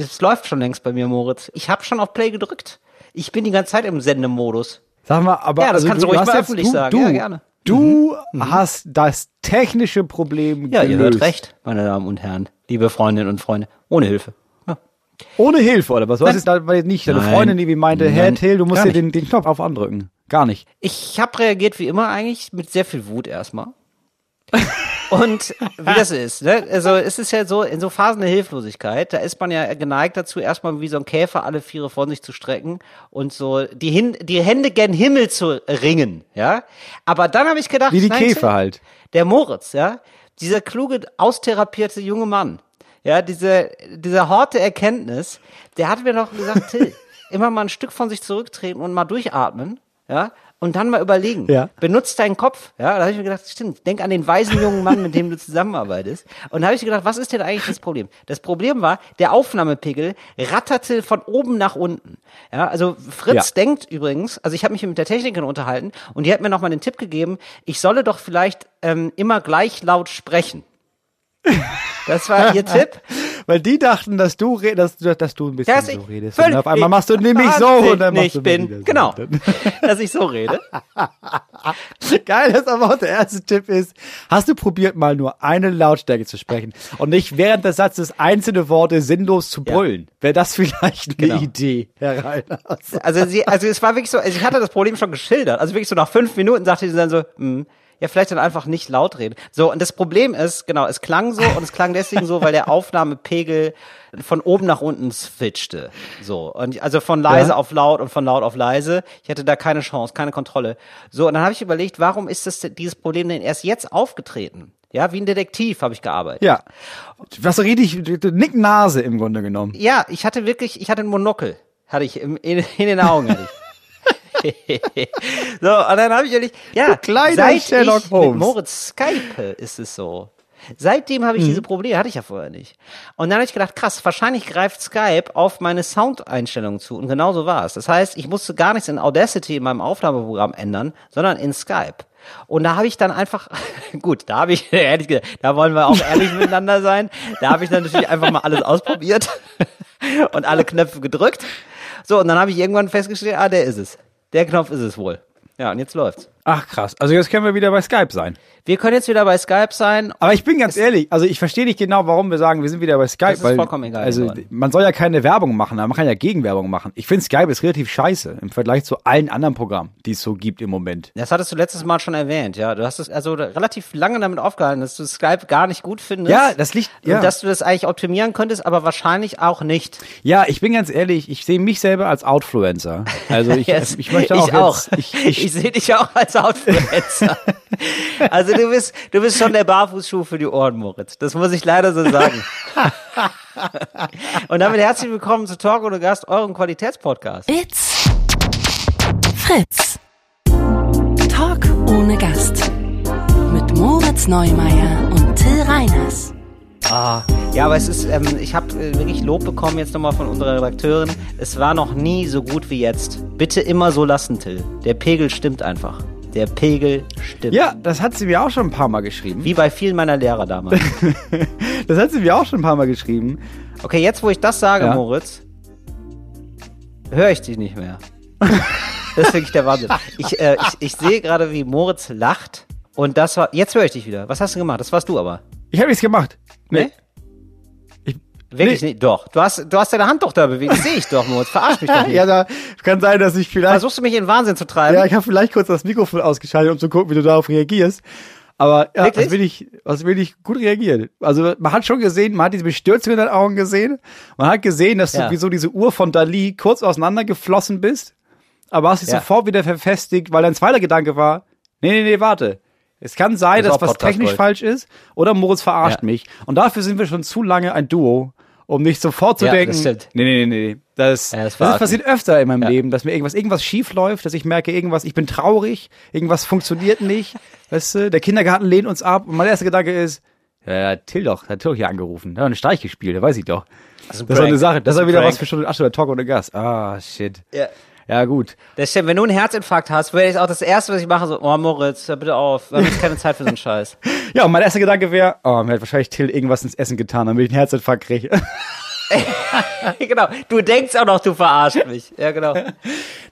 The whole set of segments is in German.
Das läuft schon längst bei mir, Moritz. Ich habe schon auf Play gedrückt. Ich bin die ganze Zeit im Sendemodus. Sag mal, aber Ja, das also, kannst du ruhig hast mal öffentlich du, sagen. Du, Ja, gerne. Du hast das technische Problem Ja, gelöst. ihr hört recht, meine Damen und Herren, liebe Freundinnen und Freunde, ohne Hilfe. Ja. Ohne Hilfe, oder was? Du hast jetzt da- nicht deine Nein. Freundin, die wie meinte, Herr Till, du musst dir den, den Knopf auf andrücken. Gar nicht. Ich habe reagiert wie immer eigentlich mit sehr viel Wut erstmal. Und wie das ist, ne? Also es ist ja so, in so Phasen der Hilflosigkeit, da ist man ja geneigt dazu, erstmal wie so ein Käfer alle Viere von sich zu strecken und so die, Hin die Hände gen Himmel zu ringen, ja. Aber dann habe ich gedacht, Wie die nein, Käfer halt. der Moritz, ja, dieser kluge, austherapierte junge Mann, ja, diese, diese horte Erkenntnis, der hat mir doch gesagt, Till, immer mal ein Stück von sich zurücktreten und mal durchatmen, ja, und dann mal überlegen. Ja. Benutzt deinen Kopf, ja. Da habe ich mir gedacht, stimmt, denk an den weisen jungen Mann, mit dem du zusammenarbeitest. Und da habe ich gedacht, was ist denn eigentlich das Problem? Das Problem war, der Aufnahmepegel ratterte von oben nach unten. Ja, also Fritz Ja. denkt übrigens, also ich habe mich mit der Technikerin unterhalten und die hat mir nochmal den Tipp gegeben, ich solle doch vielleicht ähm, immer gleich laut sprechen. Das war ihr Tipp. Weil die dachten, dass du, re- dass, du- dass du ein bisschen Dass so redest. Und auf einmal machst du nämlich so und dann machst du bin. so. Genau, dass ich so rede. Geil, dass aber auch der erste Tipp ist, hast du probiert mal nur eine Lautstärke zu sprechen und nicht während des Satzes einzelne Worte sinnlos zu Ja. brüllen. Wäre das vielleicht eine Genau. Idee, Herr Reiners? Also sie, also es war wirklich so, also ich hatte das Problem schon geschildert. Also wirklich so nach fünf Minuten sagte sie dann so, hm, ja, vielleicht dann einfach nicht laut reden. So, und das Problem ist, genau, es klang so und es klang deswegen so, weil der Aufnahmepegel von oben nach unten switchte. So. Und ich- also von leise Ja. auf laut und von laut auf leise. Ich hatte da keine Chance, keine Kontrolle. So, und dann habe ich überlegt, warum ist das, dieses Problem denn erst jetzt aufgetreten? Ja, wie ein Detektiv habe ich gearbeitet. Ja. Was so richtig, Nick Nase im Grunde genommen. Ja, ich hatte wirklich, ich hatte ein Monokel, hatte ich im, in, in den Augen. Hatte ich. so, und dann habe ich ehrlich, ja, Kleiner seit ich Holmes. mit Moritz Skype ist es so. Seitdem habe ich Mhm. diese Probleme, hatte ich ja vorher nicht. Und dann habe ich gedacht, krass, wahrscheinlich greift Skype auf meine Soundeinstellungen zu. Und genau so war es. Das heißt, ich musste gar nichts in Audacity in meinem Aufnahmeprogramm ändern, sondern in Skype. Und da habe ich dann einfach, gut, da habe ich, ehrlich gesagt, da wollen wir auch ehrlich miteinander sein. Da habe ich dann natürlich einfach mal alles ausprobiert und alle Knöpfe gedrückt. So, und dann habe ich irgendwann festgestellt, ah, der ist es. Der Knopf ist es wohl. Ja, und jetzt läuft's. Ach krass. Also jetzt können wir wieder bei Skype sein. Wir können jetzt wieder bei Skype sein. Aber ich bin ganz ehrlich, also ich verstehe nicht genau, warum wir sagen, wir sind wieder bei Skype. Das ist weil, vollkommen egal Also geworden. man soll ja keine Werbung machen, aber man kann ja Gegenwerbung machen. Ich finde Skype ist relativ scheiße im Vergleich zu allen anderen Programmen, die es so gibt im Moment. Das hattest du letztes Mal schon erwähnt, ja. Du hast es also relativ lange damit aufgehalten, dass du Skype gar nicht gut findest. Ja, das liegt- ja. Und dass du das eigentlich optimieren könntest, aber wahrscheinlich auch nicht. Ja, ich bin ganz ehrlich, ich sehe mich selber als Outfluencer. Also ich, Jetzt- ich möchte auch ich auch. jetzt, ich, Ich, ich, sehe dich auch als Outfluencer. also du bist, du bist schon der Barfußschuh für die Ohren, Moritz. Das muss ich leider so sagen. Und damit herzlich willkommen zu Talk ohne Gast, eurem Qualitätspodcast. It's Fritz. Talk ohne Gast. Mit Moritz Neumeier und Till Reiners. Ah, ja, aber es ist, ähm, ich habe äh, wirklich Lob bekommen jetzt nochmal von unserer Redakteurin. Es war noch nie so gut wie jetzt. Bitte immer so lassen, Till. Der Pegel stimmt einfach. Der Pegel stimmt. ja, das hat sie mir auch schon ein paar Mal geschrieben. Wie bei vielen meiner Lehrer damals. Das hat sie mir auch schon ein paar Mal geschrieben. Okay, jetzt wo ich das sage, Ja. Moritz, höre ich dich nicht mehr. das ist wirklich der Wahnsinn. Ich, äh, ich, ich sehe gerade, wie Moritz lacht. Und das war, jetzt höre ich dich wieder. Was hast du gemacht? Das warst du aber. Ich habe nichts gemacht. Nee? Ich, Wirklich nicht? Doch. Du hast, du hast deine Hand doch da bewegt. Das sehe ich doch, Moritz. Verarsch mich doch nicht. ja, da kann sein, dass ich vielleicht Versuchst du mich in den Wahnsinn zu treiben? Ja, ich habe vielleicht kurz das Mikrofon ausgeschaltet, um zu gucken, wie du darauf reagierst. Aber ja, Wirklich? was will ich, was will ich gut reagieren? Also man hat schon gesehen, man hat diese Bestürzung in deinen Augen gesehen. Man hat gesehen, dass Ja. du wie so diese Uhr von Dali kurz auseinandergeflossen bist, aber hast dich Ja. sofort wieder verfestigt, weil dein zweiter Gedanke war, nee, nee, nee, warte. Es kann sein, Das dass was Podcast technisch Gold. falsch ist oder Moritz verarscht Ja. mich. Und dafür sind wir schon zu lange ein Duo, um nicht sofort zu Ja, denken, das stimmt. nee, nee, nee, nee, das, Ja, das das, passiert öfter in meinem Ja. Leben, dass mir irgendwas, irgendwas schief läuft, dass ich merke, irgendwas, ich bin traurig, irgendwas funktioniert nicht, weißt du, der Kindergarten lehnt uns ab und mein erster Gedanke ist, ja, Till doch, hat Till doch hier angerufen, der hat einen Streich gespielt, der weiß ich doch. Das ist Das ist eine. Sache, das ist ein doch wieder was für Stunde, ach so, der Talk ohne Gast. Ah, shit. Ja. Ja, gut. Das stimmt, wenn du einen Herzinfarkt hast, wäre ich auch das Erste, was ich mache, so, oh Moritz, hör bitte auf, wir haben jetzt keine Zeit für so einen Scheiß. Ja, und mein erster Gedanke wäre, oh, mir hat wahrscheinlich Till irgendwas ins Essen getan, damit ich einen Herzinfarkt kriege. genau. Du denkst auch noch, du verarscht mich. Ja, genau.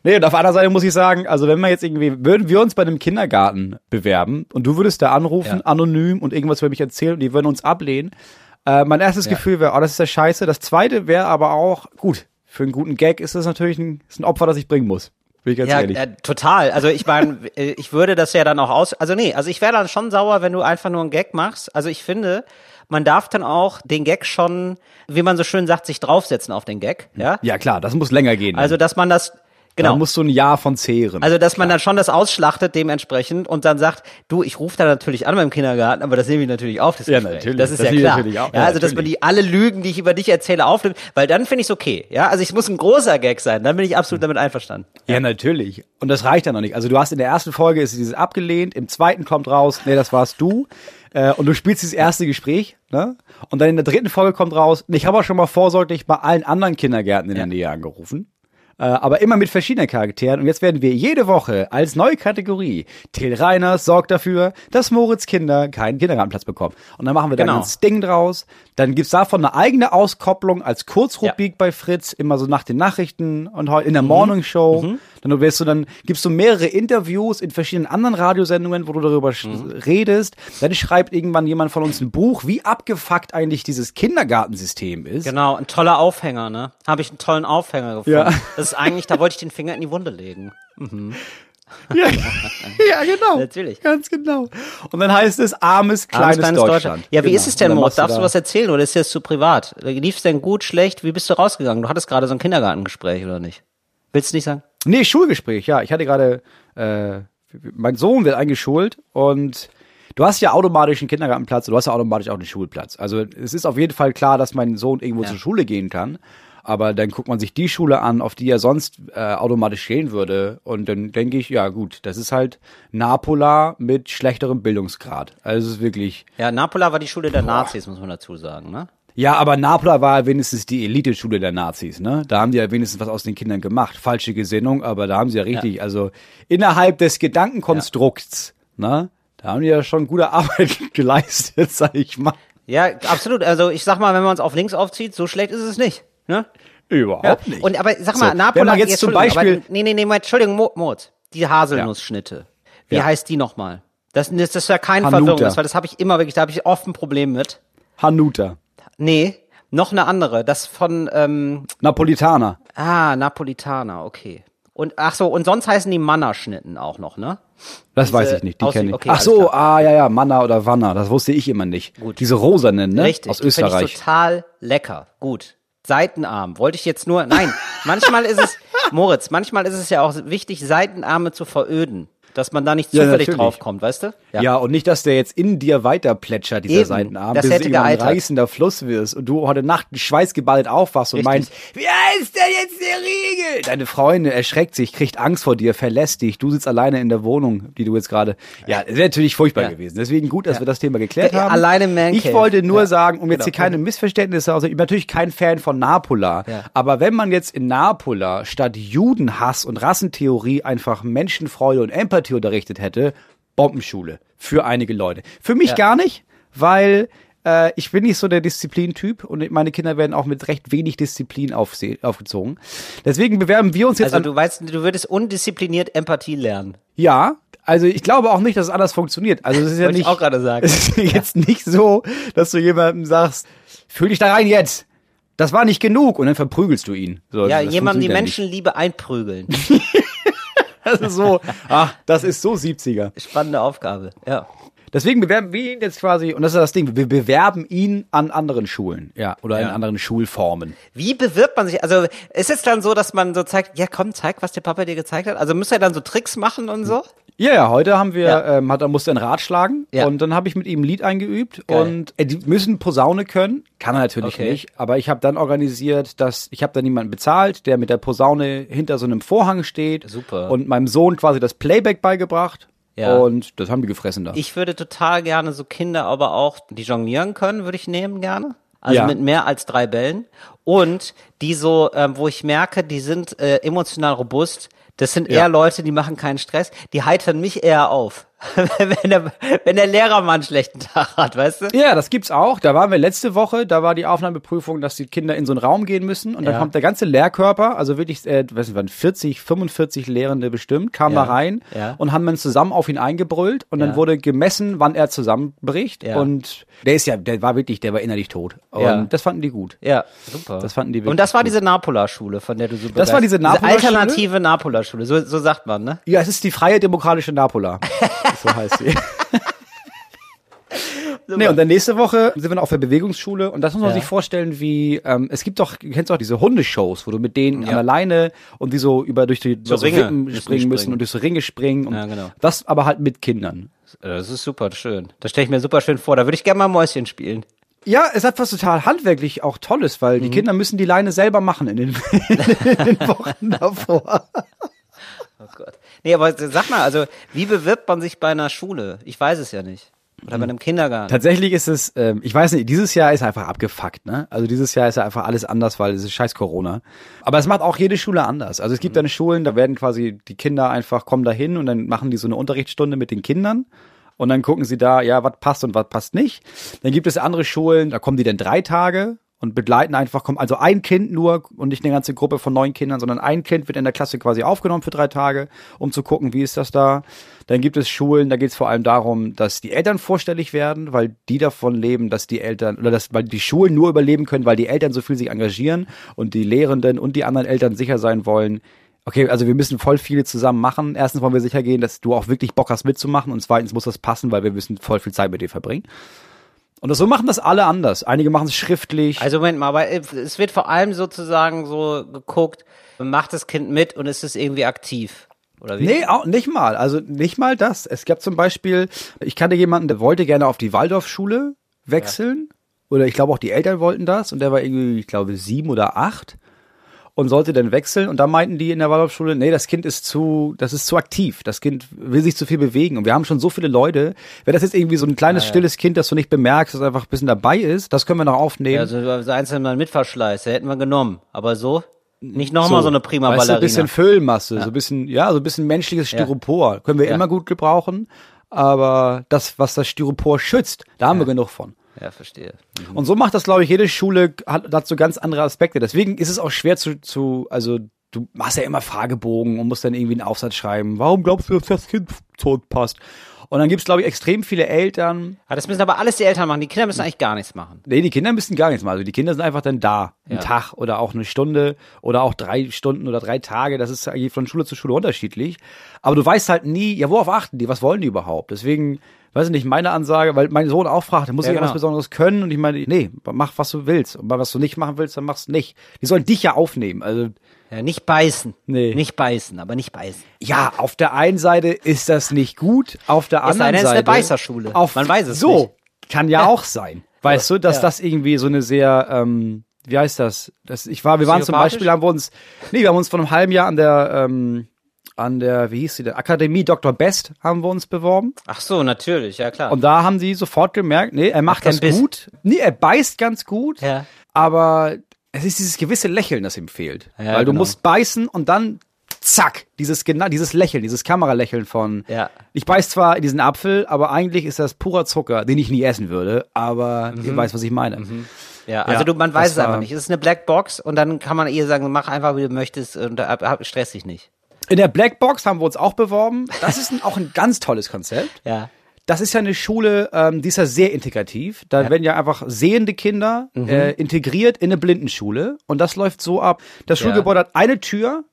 Nee, und auf der anderen Seite muss ich sagen, also wenn wir jetzt irgendwie, würden wir uns bei einem Kindergarten bewerben und du würdest da anrufen, Ja. anonym und irgendwas über mich erzählen und die würden uns ablehnen, äh, mein erstes Gefühl wäre, oh, das ist ja scheiße. Das zweite wäre aber auch, gut, für einen guten Gag ist das natürlich ein, ist ein Opfer, das ich bringen muss. Bin ich ganz Ja, ehrlich. äh, total. Also ich meine, äh, ich würde das ja dann auch aus. Also nee, also ich wäre dann schon sauer, wenn du einfach nur einen Gag machst. Also ich finde, man darf dann auch den Gag schon, wie man so schön sagt, sich draufsetzen auf den Gag. Ja. ja, klar, das muss länger gehen. Also dass man das da genau. musst du ein Jahr von zehren. Also, dass man dann schon das ausschlachtet dementsprechend und dann sagt, du, ich rufe da natürlich an beim Kindergarten, aber das nehme ich natürlich auf, das Ja, Gespräch. natürlich. Das ist Das ja klar. auf. Ja, Ja, also, dass man die alle Lügen, die ich über dich erzähle, aufnimmt, weil dann finde ich es okay. Ja, also es muss ein großer Gag sein, dann bin ich absolut damit einverstanden. Ja, natürlich. Und das reicht dann noch nicht. Also du hast in der ersten Folge ist dieses abgelehnt, im zweiten kommt raus, nee, das warst du. Äh, und du spielst dieses erste Gespräch, ne? Und dann in der dritten Folge kommt raus, ich habe auch schon mal vorsorglich bei allen anderen Kindergärten in der Nähe angerufen. Äh, aber immer mit verschiedenen Charakteren. Und jetzt werden wir jede Woche als neue Kategorie Till Reiners sorgt dafür, dass Moritz Kinder keinen Kindergartenplatz bekommen. Und dann machen wir da Genau. ein ganzes Ding draus. Dann gibt's davon eine eigene Auskopplung als Kurzrubrik bei Fritz, immer so nach den Nachrichten und heute in der Morning Show. Dann wirst du dann gibst du mehrere Interviews in verschiedenen anderen Radiosendungen, wo du darüber sch- redest. Dann schreibt irgendwann jemand von uns ein Buch, wie abgefuckt eigentlich dieses Kindergartensystem ist. Genau, ein toller Aufhänger, ne? Habe ich einen tollen Aufhänger gefunden. Ja. Das ist eigentlich, da wollte ich den Finger in die Wunde legen. Ja, ja, genau. Natürlich. Ganz genau. Und dann heißt es armes kleines, Armes Deutschland. Ja, wie Genau. ist es denn, machst Darfst du da- was erzählen oder ist das zu privat? Lief es denn gut, schlecht? Wie bist du rausgegangen? Du hattest gerade so ein Kindergartengespräch, oder nicht? Willst du nicht sagen? Nee, Schulgespräch, ja. Ich hatte gerade, äh, mein Sohn wird eingeschult und du hast ja automatisch einen Kindergartenplatz und du hast ja automatisch auch einen Schulplatz. Also es ist auf jeden Fall klar, dass mein Sohn irgendwo Ja. zur Schule gehen kann. Aber dann guckt man sich die Schule an, auf die er sonst äh, automatisch gehen würde. Und dann denke ich, ja gut, das ist halt Napola mit schlechterem Bildungsgrad. Also es ist wirklich. Ja, Napola war die Schule der Nazis, muss man dazu sagen, ne? Ja, aber Napola war wenigstens die Eliteschule der Nazis, ne? Da haben die ja wenigstens was aus den Kindern gemacht. Falsche Gesinnung, aber da haben sie ja richtig, also innerhalb des Gedankenkonstrukts, ne? Da haben die ja schon gute Arbeit geleistet, sag ich mal. Ja, absolut. Also ich sag mal, wenn man es auf links aufzieht, so schlecht ist es nicht. Ne? Überhaupt nicht. Und aber sag mal, So, Napola, wenn man jetzt zum Beispiel- aber, nee, nee, nee, mal, Entschuldigung, Mo, Moritz, die Haselnussschnitte. Wie Ja. heißt die nochmal? Das, das, das ist ja keine Hanuta. Verwirrung, das, weil das habe ich immer wirklich, da habe ich oft ein Problem mit. Hanuta. Nee, noch eine andere, das von, ähm, Napolitaner. ah, Napolitaner, okay. Und ach so, und sonst heißen die Mannerschnitten auch noch, ne? Das Diese weiß ich nicht, die kenne ich. okay, Ach so, ah ja, ja, Manna oder Wanna, das wusste ich immer nicht. Gut. Diese rosanen, ne? Richtig, Aus Österreich. ich total lecker. Gut. Seitenarm. Wollte ich jetzt nur, nein, manchmal ist es, Moritz, manchmal ist es ja auch wichtig, Seitenarme zu veröden. Dass man da nicht Ja, zufällig natürlich. draufkommt, weißt du? Ja. und nicht, dass der jetzt in dir weiter plätschert, dieser Eben, Seitenarm, das bis hätte du ein reißender Fluss wirst und du heute Nacht schweißgeballt aufwachst und Richtig. meinst, wie heißt denn jetzt der Riegel? Deine Freundin erschreckt sich, kriegt Angst vor dir, verlässt dich, du sitzt alleine in der Wohnung, die du jetzt gerade, ja, das wäre natürlich furchtbar Ja. gewesen. Deswegen gut, dass Ja. wir das Thema geklärt Ja, haben. alleine Man Ich wollte nur Ja. sagen, um jetzt hier Genau. keine Missverständnisse, also ich bin natürlich kein Fan von Napola, Ja. aber wenn man jetzt in Napola statt Judenhass und Rassentheorie einfach Menschenfreude und Empathie unterrichtet hätte, Bombenschule für einige Leute. Für mich Ja. gar nicht, weil äh, ich bin nicht so der Disziplintyp und meine Kinder werden auch mit recht wenig Disziplin aufgezogen. Deswegen bewerben wir uns jetzt Also du weißt, du würdest undiszipliniert Empathie lernen. Ja, also ich glaube auch nicht, dass es anders funktioniert. Also es ist ja Wollte ich nicht. auch gerade sagen. Es ist jetzt nicht so, dass du jemandem sagst, fühl dich da rein jetzt. Das war nicht genug und dann verprügelst du ihn. So, Ja, jemandem die ja nicht. Menschenliebe einprügeln. Das ist so, ach, das ist so 70er. Spannende Aufgabe, ja. Deswegen bewerben wir ihn jetzt quasi, und das ist das Ding, wir bewerben ihn an anderen Schulen, ja, oder in Ja. anderen Schulformen. Wie bewirbt man sich? Also ist es dann so, dass man so zeigt, ja komm, zeig, was der Papa dir gezeigt hat? Also müsst ihr dann so Tricks machen und so? Ja, ja, heute haben wir, Ja. ähm, hat, er musste ein Rad schlagen Ja. und dann habe ich mit ihm ein Lied eingeübt Geil. und äh, die müssen Posaune können, kann er natürlich Okay. nicht, aber ich habe dann organisiert, dass ich habe dann jemanden bezahlt, der mit der Posaune hinter so einem Vorhang steht Super. und meinem Sohn quasi das Playback beigebracht Ja. und das haben die gefressen da. Ich würde total gerne so Kinder aber auch, die jonglieren können, würde ich nehmen gerne. Also Ja. mit mehr als drei Bällen. Und die so, ähm, wo ich merke, die sind äh, emotional robust. Das sind eher Ja. Leute, die machen keinen Stress. Die heitern mich eher auf. wenn, der, wenn der Lehrer mal einen schlechten Tag hat, weißt du? Ja, das gibt's auch. Da waren wir letzte Woche, da war die Aufnahmeprüfung, dass die Kinder in so einen Raum gehen müssen und dann Ja. kommt der ganze Lehrkörper, also wirklich, äh, weiß nicht, waren 40, 45 Lehrende bestimmt, kamen Ja. da rein Ja. und haben dann zusammen auf ihn eingebrüllt und dann wurde gemessen, wann er zusammenbricht und der ist ja, der war wirklich, der war innerlich tot. Und das fanden die gut. Ja, super. Das fanden die wirklich Und das war diese Napola-Schule, von der du so Das war diese Napola-Schule? alternative Napola-Schule, so, so sagt man, ne? Ja, es ist die freie demokratische Napola. so heißt sie. Nee, und dann nächste Woche sind wir dann auf der Bewegungsschule und das muss man Ja. sich vorstellen, wie ähm, es gibt doch, du kennst doch diese Hundeshows, wo du mit denen Ja. an der Leine und die so über durch die So so Ringe müssen springen die müssen springen. und durch so Ringe springen. Und Ja, genau. Das aber halt mit Kindern. Das ist super schön. Das stelle ich mir super schön vor. Da würde ich gerne mal Mäuschen spielen. Ja, es hat was total handwerklich auch Tolles, weil Mhm. die Kinder müssen die Leine selber machen in den, in den Wochen davor. Oh Gott. Nee, aber sag mal, also, wie bewirbt man sich bei einer Schule? Ich weiß es ja nicht. Oder bei einem Kindergarten. Tatsächlich ist es, ähm, ich weiß nicht, dieses Jahr ist einfach abgefuckt, ne? Also dieses Jahr ist ja einfach alles anders, weil es ist scheiß Corona. Aber es macht auch jede Schule anders. Also es gibt dann Schulen, da werden quasi die Kinder einfach kommen da hin und dann machen die so eine Unterrichtsstunde mit den Kindern. Und dann gucken sie da, ja, was passt und was passt nicht. Dann gibt es andere Schulen, da kommen die dann drei Tage und begleiten einfach, kommen also ein Kind nur und nicht eine ganze Gruppe von neun Kindern, sondern ein Kind wird in der Klasse quasi aufgenommen für drei Tage, um zu gucken, wie ist das da. Dann gibt es Schulen, da geht es vor allem darum, dass die Eltern vorstellig werden, weil die davon leben, dass die Eltern oder dass weil die Schulen nur überleben können, weil die Eltern so viel sich engagieren und die Lehrenden und die anderen Eltern sicher sein wollen. Okay, also wir müssen voll viele zusammen machen. Erstens wollen wir sicher gehen, dass du auch wirklich Bock hast mitzumachen und zweitens muss das passen, weil wir müssen voll viel Zeit mit dir verbringen. Und so machen das alle anders. Einige machen es schriftlich. Also Moment mal, aber es wird vor allem sozusagen so geguckt, macht das Kind mit und ist es irgendwie aktiv? Oder wie? Nee, auch nicht mal. Also nicht mal das. Es gab zum Beispiel, ich kannte jemanden, der wollte gerne auf die Waldorfschule wechseln. Oder ich glaube auch die Eltern wollten das. Und der war irgendwie, ich glaube, sieben oder acht. Und sollte dann wechseln. Und da meinten die in der Waldorfschule, nee, das Kind ist zu, das ist zu aktiv. Das Kind will sich zu viel bewegen. Und wir haben schon so viele Leute. Wäre das jetzt irgendwie so ein kleines, stilles Kind, das du nicht bemerkst, das einfach ein bisschen dabei ist, das können wir noch aufnehmen. Also so einzeln mal mit Verschleiß, der hätten wir genommen. Aber so? Nicht nochmal so, eine prima weißt du, Ballerina. ein bisschen Füllmasse, so ein bisschen, ja, so ein bisschen menschliches Styropor. Können wir Ja. immer gut gebrauchen. Aber das, was das Styropor schützt, da haben wir genug von. Ja, verstehe. Und so macht das, glaube ich, jede Schule hat dazu ganz andere Aspekte. Deswegen ist es auch schwer zu, zu, also du machst ja immer Fragebogen und musst dann irgendwie einen Aufsatz schreiben. Warum glaubst du, dass das Kind uns passt? Und dann gibt's glaube ich, extrem viele Eltern. Ah, das müssen aber alles die Eltern machen. Die Kinder müssen eigentlich gar nichts machen. Nee, die Kinder müssen gar nichts machen. Also die Kinder sind einfach dann da. Ja. Tag oder auch eine Stunde oder auch drei Stunden oder drei Tage. Das ist eigentlich von Schule zu Schule unterschiedlich. Aber du weißt halt nie, ja, worauf achten die? Was wollen die überhaupt? Deswegen, weiß ich nicht, meine Ansage, weil mein Sohn auch fragt, muss Ja, ich was genau. Besonderes können? Und ich meine, nee, mach, was du willst. Und was du nicht machen willst, dann mach's nicht. Die sollen dich ja aufnehmen. Also, Ja, nicht beißen. Nee. Nicht beißen, aber nicht beißen. ja, auf der einen Seite ist das nicht gut, auf der anderen es ist Seite. eine Beißerschule. Auf, Man weiß es so, nicht. kann ja auch sein. Weißt du, dass Ja. das irgendwie so eine sehr, ähm, wie heißt das? das ich war, wir waren zum? Beispiel, haben wir uns, nee, wir haben uns vor einem halben Jahr an der, ähm, an der, wie hieß sie, der Akademie Dr. Best haben wir uns beworben. Ach so, natürlich, ja klar. Und da haben sie sofort gemerkt, nee, er macht das Biss. gut. Nee, er beißt ganz gut. Ja. Aber es ist dieses gewisse Lächeln, das ihm fehlt. Ja, Weil du genau. musst beißen und dann zack, dieses genau dieses Lächeln, dieses Kameralächeln von Ja. ich beiß zwar in diesen Apfel, aber eigentlich ist das purer Zucker, den ich nie essen würde, aber Mhm. ihr weißt, was ich meine. Ja, also Ja, du, man weiß es einfach nicht. Es ist eine Blackbox und dann kann man ihr sagen, mach einfach, wie du möchtest und ab, ab, stress dich nicht. In der Blackbox haben wir uns auch beworben. Das ist ein, auch ein ganz tolles Konzept. Ja. Das ist ja eine Schule, ähm, die ist ja sehr integrativ. Da werden ja einfach sehende Kinder Mhm. äh, integriert in eine Blindenschule. Und das läuft so ab. Das Schulgebäude hat eine Tür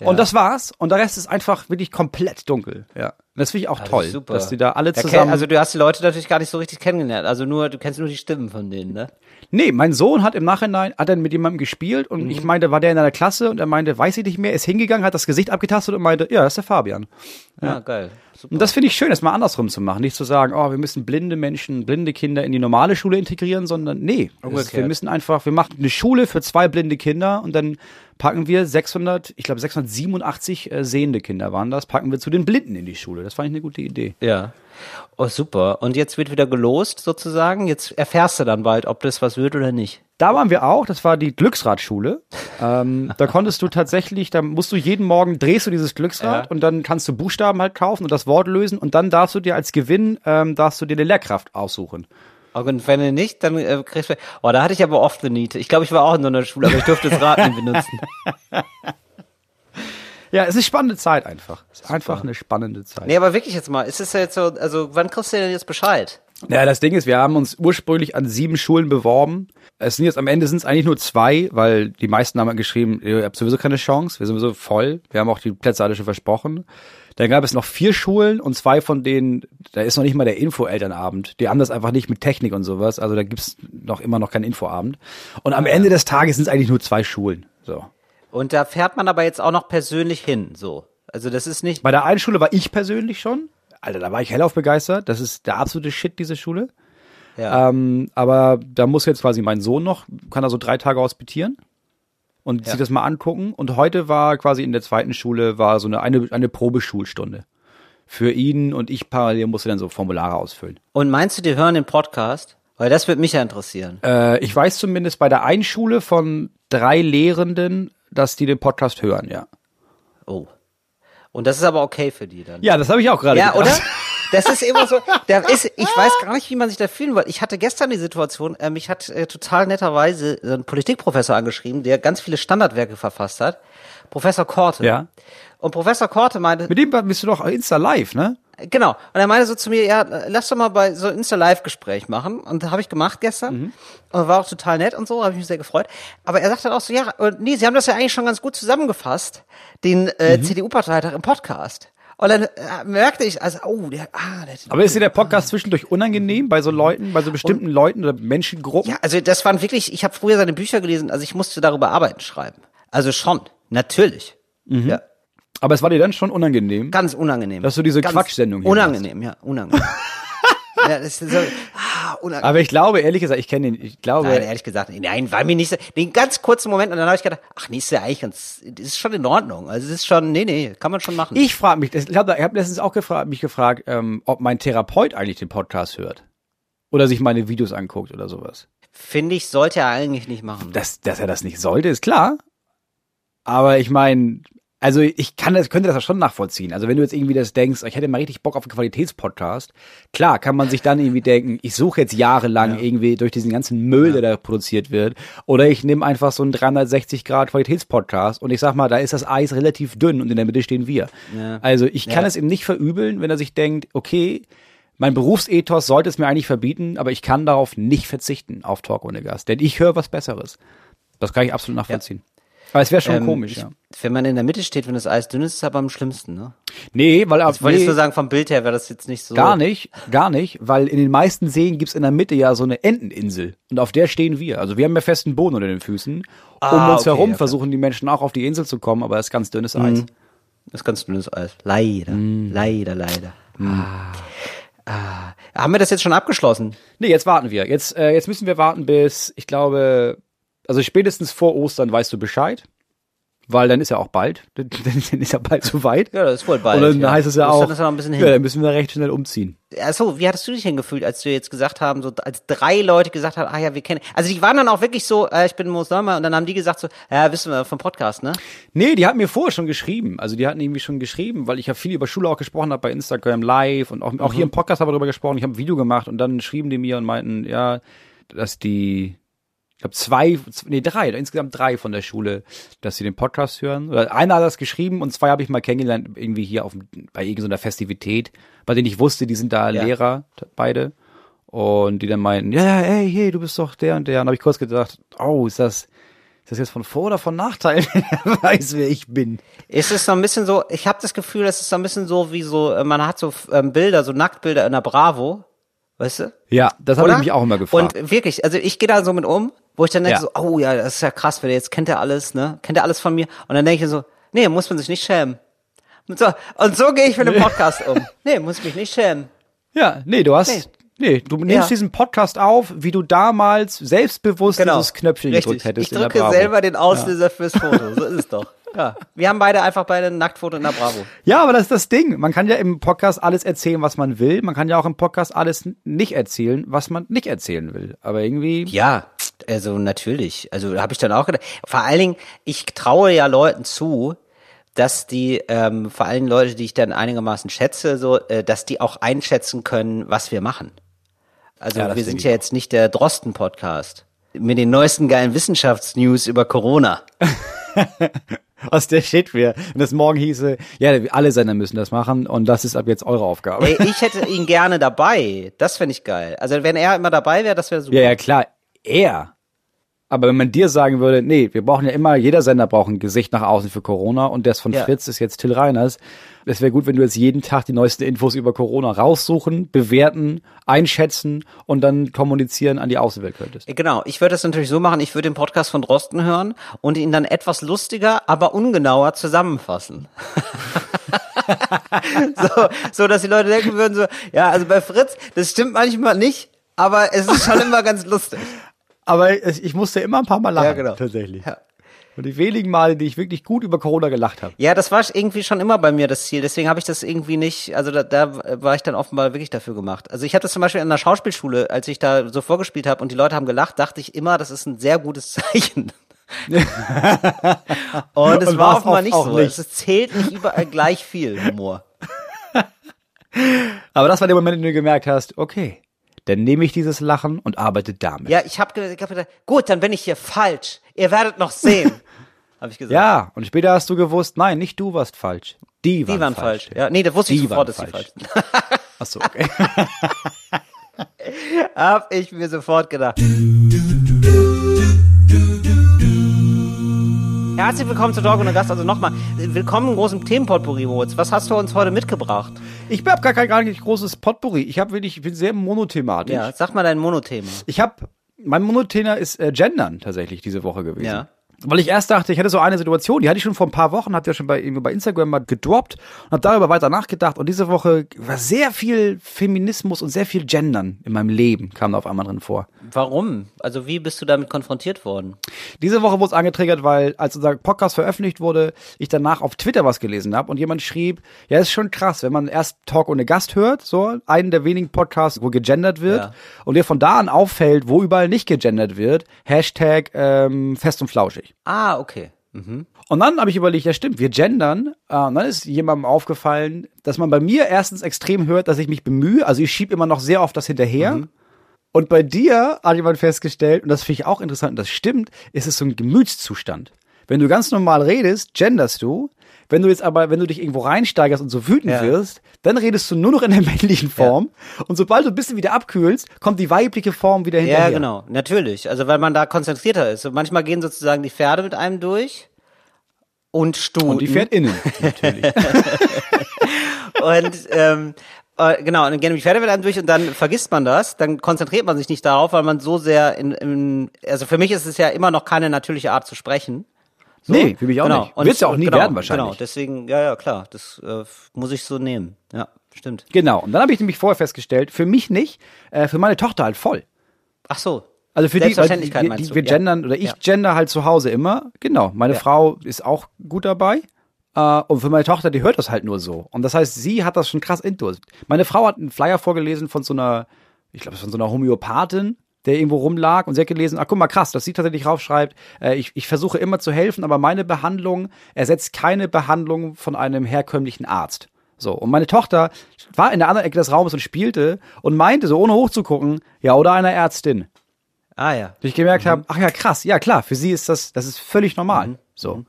Ja. und das war's. Und der Rest ist einfach wirklich komplett dunkel. Ja. Das finde ich auch ist toll, super. dass die da alle Ja, zusammen. kenn- Also du hast die Leute natürlich gar nicht so richtig kennengelernt. Also nur, du kennst nur die Stimmen von denen, ne? nee, mein Sohn hat im Nachhinein, hat dann mit jemandem gespielt und Mhm. ich meinte, war der in einer Klasse und er meinte, weiß ich nicht mehr, ist hingegangen, hat das Gesicht abgetastet und meinte, ja, das ist der Fabian. Ja, geil. Super. Und das finde ich schön, das mal andersrum zu machen. Nicht zu sagen, oh, wir müssen blinde Menschen, blinde Kinder in die normale Schule integrieren, sondern nee. Das, wir müssen einfach, wir machen eine Schule für zwei blinde Kinder und dann packen wir 600, ich glaube 687 äh, sehende Kinder waren das, packen wir zu den Blinden in die Schule. Das fand ich eine gute Idee. Ja. Oh, super. Und jetzt wird wieder gelost sozusagen. Jetzt erfährst du dann bald, ob das was wird oder nicht. Da waren wir auch, das war die Glücksradschule. ähm, da konntest du tatsächlich, da musst du jeden Morgen drehst du dieses Glücksrad Ja. und dann kannst du Buchstaben halt kaufen und das Wort lösen und dann darfst du dir als Gewinn, ähm, darfst du dir eine Lehrkraft aussuchen. Und wenn du nicht, dann äh, kriegst du. Oh, da hatte ich aber oft eine Niete. Ich glaube, ich war auch in so einer Schule, aber ich durfte das Rad nicht benutzen. Ja, es ist spannende Zeit einfach. Es ist einfach eine spannende Zeit. Nee, aber wirklich jetzt mal, ist es ja jetzt so, also wann kriegst du denn jetzt Bescheid? Ja, das Ding ist, wir haben uns ursprünglich an sieben Schulen beworben. Es sind jetzt am Ende sind es eigentlich nur zwei, weil die meisten haben halt geschrieben, ihr habt sowieso keine Chance, wir sind sowieso voll. Wir haben auch die Plätze alle schon versprochen. Dann gab es noch vier Schulen und zwei von denen, da ist noch nicht mal der Info-Elternabend. Die haben das einfach nicht mit Technik und sowas. Also da gibt's noch immer noch keinen Infoabend. Und am Ende des Tages sind es eigentlich nur zwei Schulen. So. Und da fährt man aber jetzt auch noch persönlich hin, so. Also das ist nicht. Bei der einen Schule war ich persönlich schon. Alter, da war ich hellauf begeistert. Das ist der absolute Shit, diese Schule. Ja. Ähm, aber da muss jetzt quasi mein Sohn noch, kann er so drei Tage hospitieren und Ja. sich das mal angucken. Und heute war quasi in der zweiten Schule war so eine, eine, eine Probeschulstunde. Für ihn und ich parallel musste dann so Formulare ausfüllen. Und meinst du, die hören den Podcast? Weil das würde mich ja interessieren. Äh, ich weiß zumindest bei der einen Schule von drei Lehrenden, dass die den Podcast hören, ja. Oh. Und das ist aber okay für die dann. Ja, das habe ich auch gerade Ja, gedacht. oder? Das ist immer so, da ist, ich weiß gar nicht, wie man sich da fühlen will. Ich hatte gestern die Situation, äh, mich hat äh, total netterweise ein Politikprofessor angeschrieben, der ganz viele Standardwerke verfasst hat. Professor Korte. Ja. Und Professor Korte meinte, Mit dem bist du doch Insta live, ne? Genau. Und er meinte so zu mir, ja, lass doch mal bei so ein Insta-Live-Gespräch machen. Und das habe ich gemacht gestern. Und war auch total nett und so, habe ich mich sehr gefreut. Aber er sagt dann auch so, ja, und nee, sie haben das ja eigentlich schon ganz gut zusammengefasst, den äh, CDU-Parteitag im Podcast. Und dann äh, merkte ich, also, oh, der, ah, der, Aber ist dir der Podcast zwischendurch unangenehm bei so Leuten, bei so bestimmten Leuten oder Menschengruppen? Ja, also das waren wirklich, ich habe früher seine Bücher gelesen, also ich musste darüber Arbeiten schreiben. Also schon, natürlich. Ja, Aber es war dir dann schon unangenehm. ganz unangenehm. Dass du diese Quatschsendung hier Unangenehm, ja, unangenehm. ja, das ist so, unangenehm. Aber ich glaube, ehrlich gesagt, ich kenne den, ich glaube, Nein, ehrlich gesagt, nein, war mir nicht so, den ganz kurzen Moment und dann habe ich gedacht, ach, nee, ist ja eigentlich ganz, das ist schon in Ordnung. Also es ist schon, nee, nee, kann man schon machen. ich frage mich, ich habe hab letztens auch gefragt, mich gefragt, ähm, ob mein Therapeut eigentlich den Podcast hört. Oder sich meine Videos anguckt oder sowas. Finde ich, sollte er eigentlich nicht machen. Dass, dass er das nicht sollte, ist klar. Aber ich meine, also ich kann das, könnte das ja schon nachvollziehen. Also wenn du jetzt irgendwie das denkst, ich hätte mal richtig Bock auf einen Qualitätspodcast, klar kann man sich dann irgendwie denken, ich suche jetzt jahrelang irgendwie durch diesen ganzen Müll, der da produziert wird, oder ich nehme einfach so einen 360 Grad Qualitätspodcast und ich sag mal, da ist das Eis relativ dünn und in der Mitte stehen wir. Ja. Also ich kann Ja. es ihm nicht verübeln, wenn er sich denkt, okay, mein Berufsethos sollte es mir eigentlich verbieten, aber ich kann darauf nicht verzichten auf Talk ohne Gast, denn ich höre was Besseres. Das kann ich absolut nachvollziehen. Aber es wäre schon Ähm, komisch, ich, ja. Wenn man in der Mitte steht, wenn das Eis dünn ist, ist es aber am schlimmsten, ne? Nee, weil Ich wollte nee, jetzt nur sagen, vom Bild her wäre das jetzt nicht so. gar nicht, gar nicht, weil in den meisten Seen gibt's in der Mitte ja so eine Enteninsel und auf der stehen wir. Also wir haben ja festen Boden unter den Füßen. Um Ah, uns okay, herum okay. versuchen die Menschen auch auf die Insel zu kommen, aber es ist ganz dünnes Eis. Das ist ganz dünnes Eis. Leider, leider, leider. Ah. Ah. Haben wir das jetzt schon abgeschlossen? Nee, jetzt warten wir. Jetzt, äh, jetzt müssen wir warten bis, ich glaube, also spätestens vor Ostern weißt du Bescheid. Weil dann ist ja auch bald. Dann dann ist ja bald so weit. Ja, das ist wohl bald. Und dann ja. heißt es ja Ostern auch, ist ja noch ein bisschen ja, hin. dann müssen wir recht schnell umziehen. Achso, wie hattest du dich denn gefühlt, als wir jetzt gesagt haben, so als drei Leute gesagt haben, ah ja, wir kennen. Also die waren dann auch wirklich so, äh, ich bin Moos Neumann und dann haben die gesagt so, ja, wissen wir vom Podcast, ne? Nee, die hatten mir vorher schon geschrieben. Also die hatten irgendwie schon geschrieben, weil ich ja viel über Schule auch gesprochen habe bei Instagram live und auch, auch hier im Podcast haben wir darüber gesprochen. Ich habe ein Video gemacht und dann schrieben die mir und meinten, ja, dass die, ich glaube zwei, nee drei, insgesamt drei von der Schule, dass sie den Podcast hören. Oder einer hat das geschrieben und zwei habe ich mal kennengelernt irgendwie hier auf bei irgendeiner Festivität, bei denen ich wusste, die sind da Ja. Lehrer beide und die dann meinten, ja, ja, ey, hey, du bist doch der und der. Und habe ich kurz gedacht, oh, ist das ist das jetzt von Vor- oder von Nachteil? Wer weiß, wer ich bin. Ist es so ein bisschen so, ich habe das Gefühl, es ist so ein bisschen so wie so, äh, man hat so ähm, Bilder, so Nacktbilder in der Bravo, weißt du? Ja, das habe ich mich auch immer gefragt. Und wirklich, also ich gehe da so mit um, wo ich dann denke Ja. so, oh ja, das ist ja krass, weil jetzt kennt er alles, ne? Kennt er alles von mir? Und dann denke ich so, nee, muss man sich nicht schämen. Und so, und so gehe ich mit dem Podcast um. Nee, muss mich nicht schämen. ja, nee, du hast, Nee. nee, du nimmst Ja. diesen Podcast auf, wie du damals selbstbewusst dieses Knöpfchen Genau. Richtig. gedrückt hättest Ich in der drücke selber den Auslöser fürs Foto. So ist es doch. Ja, wir haben beide einfach beide ein Nacktfoto in der Bravo. Ja, aber das ist das Ding. Man kann ja im Podcast alles erzählen, was man will. Man kann ja auch im Podcast alles nicht erzählen, was man nicht erzählen will. Aber irgendwie. Ja, also natürlich. Also habe ich dann auch gedacht. Vor allen Dingen, ich traue ja Leuten zu, dass die, ähm, vor allem Leute, die ich dann einigermaßen schätze, so, äh, dass die auch einschätzen können, was wir machen. Also Ja, wir sind ja auch. jetzt nicht der Drosten-Podcast. Mit den neuesten geilen Wissenschaftsnews über Corona. Was der Shit wäre. Und das morgen hieße, ja, alle Sender müssen das machen und das ist ab jetzt eure Aufgabe. Ey, ich hätte ihn gerne dabei. Das fände ich geil. Also wenn er immer dabei wäre, das wäre super. Ja, ja, klar, er. Aber wenn man dir sagen würde, nee, wir brauchen ja immer, jeder Sender braucht ein Gesicht nach außen für Corona und das von Ja. Fritz ist jetzt Till Reiners. Es wäre gut, wenn du jetzt jeden Tag die neuesten Infos über Corona raussuchen, bewerten, einschätzen und dann kommunizieren an die Außenwelt könntest. Genau, ich würde das natürlich so machen, ich würde den Podcast von Drosten hören und ihn dann etwas lustiger, aber ungenauer zusammenfassen. so, so, dass die Leute denken würden so, ja, also bei Fritz, das stimmt manchmal nicht, aber es ist schon immer ganz lustig. Aber ich musste immer ein paar Mal lachen, Ja, genau. tatsächlich. Ja. Und die wenigen Male, die ich wirklich gut über Corona gelacht habe. Ja, das war irgendwie schon immer bei mir das Ziel. Deswegen habe ich das irgendwie nicht, also da, da war ich dann offenbar wirklich dafür gemacht. Also ich habe das zum Beispiel in der Schauspielschule, als ich da so vorgespielt habe und die Leute haben gelacht, dachte ich immer, das ist ein sehr gutes Zeichen. und es Und war offenbar nicht so. nicht. Es zählt nicht überall gleich viel Humor. Aber das war der Moment, in dem du gemerkt hast, okay, dann nehme ich dieses Lachen und arbeite damit. Ja, ich habe hab gedacht, gut, dann bin ich hier falsch. Ihr werdet noch sehen. habe ich gesagt. Ja, und später hast du gewusst, nein, nicht du warst falsch. Die waren, die waren falsch. Ja, nee, da wusste ich Die sofort, waren dass die falsch falsch. sind. Ach so, okay. hab ich mir sofort gedacht. Herzlich willkommen zu Dog und Gast. Also nochmal, willkommen im großen Themenpotpourri, Moritz. Was hast du uns heute mitgebracht? Ich habe gar kein gar nicht großes Potpourri. Ich habe wirklich, ich bin sehr monothematisch. Ja, sag mal dein Monothema. Ich habe, mein Monothema ist äh, Gendern tatsächlich diese Woche gewesen. Ja. Weil ich erst dachte, ich hatte so eine Situation, die hatte ich schon vor ein paar Wochen, hat ja schon bei, irgendwie bei Instagram mal gedroppt und habe darüber weiter nachgedacht. Und diese Woche war sehr viel Feminismus und sehr viel Gendern in meinem Leben, kam da auf einmal drin vor. Warum? Also wie bist du damit konfrontiert worden? Diese Woche wurde es angetriggert, weil als unser Podcast veröffentlicht wurde, ich danach auf Twitter was gelesen habe und jemand schrieb, ja, ist schon krass, wenn man erst Talk ohne Gast hört, so einen der wenigen Podcasts, wo gegendert wird Ja. und dir von da an auffällt, wo überall nicht gegendert wird, Hashtag ähm, fest und flauschig. Ah, okay. Mhm. Und dann habe ich überlegt, ja stimmt, wir gendern. Äh, und dann ist jemandem aufgefallen, dass man bei mir erstens extrem hört, dass ich mich bemühe. Also ich schiebe immer noch sehr oft das hinterher. Und bei dir hat jemand festgestellt, und das finde ich auch interessant, und das stimmt, ist es so ein Gemütszustand. Wenn du ganz normal redest, genderst du. Wenn du jetzt aber, wenn du dich irgendwo reinsteigerst und so wütend Ja. wirst, dann redest du nur noch in der männlichen Form. Und sobald du ein bisschen wieder abkühlst, kommt die weibliche Form wieder hinterher. Ja, genau. Natürlich. Also weil man da konzentrierter ist. Und manchmal gehen sozusagen die Pferde mit einem durch und Stuten. Und die fährt innen, natürlich. Und ähm, äh, genau, und dann gehen die Pferde mit einem durch und dann vergisst man das, dann konzentriert man sich nicht darauf, weil man so sehr in, in also für mich ist es ja immer noch keine natürliche Art zu sprechen. So. Nee, für mich auch nicht. Und Wird's ja auch nie genau, werden wahrscheinlich. Genau, deswegen, ja, ja, klar, das äh, muss ich so nehmen. Ja, stimmt. Genau. Und dann habe ich nämlich vorher festgestellt, für mich nicht, äh, für meine Tochter halt voll. Ach so. Also für die, weil die, die du? wir Ja. gendern oder ich Ja. gender halt zu Hause immer. Genau. Meine Ja. Frau ist auch gut dabei. Äh, und für meine Tochter, die hört das halt nur so. Und das heißt, sie hat das schon krass intus. Meine Frau hat einen Flyer vorgelesen von so einer, ich glaube, von so einer Homöopathin, der irgendwo rumlag und sie hat gelesen, ach guck mal krass, dass sie tatsächlich raufschreibt, äh, ich, ich versuche immer zu helfen, aber meine Behandlung ersetzt keine Behandlung von einem herkömmlichen Arzt. So, und meine Tochter war in der anderen Ecke des Raumes und spielte und meinte, so ohne hochzugucken, ja, oder einer Ärztin. Ah ja. Ich gemerkt Mhm. habe, ach ja, krass, ja klar, für sie ist das, das ist völlig normal. So.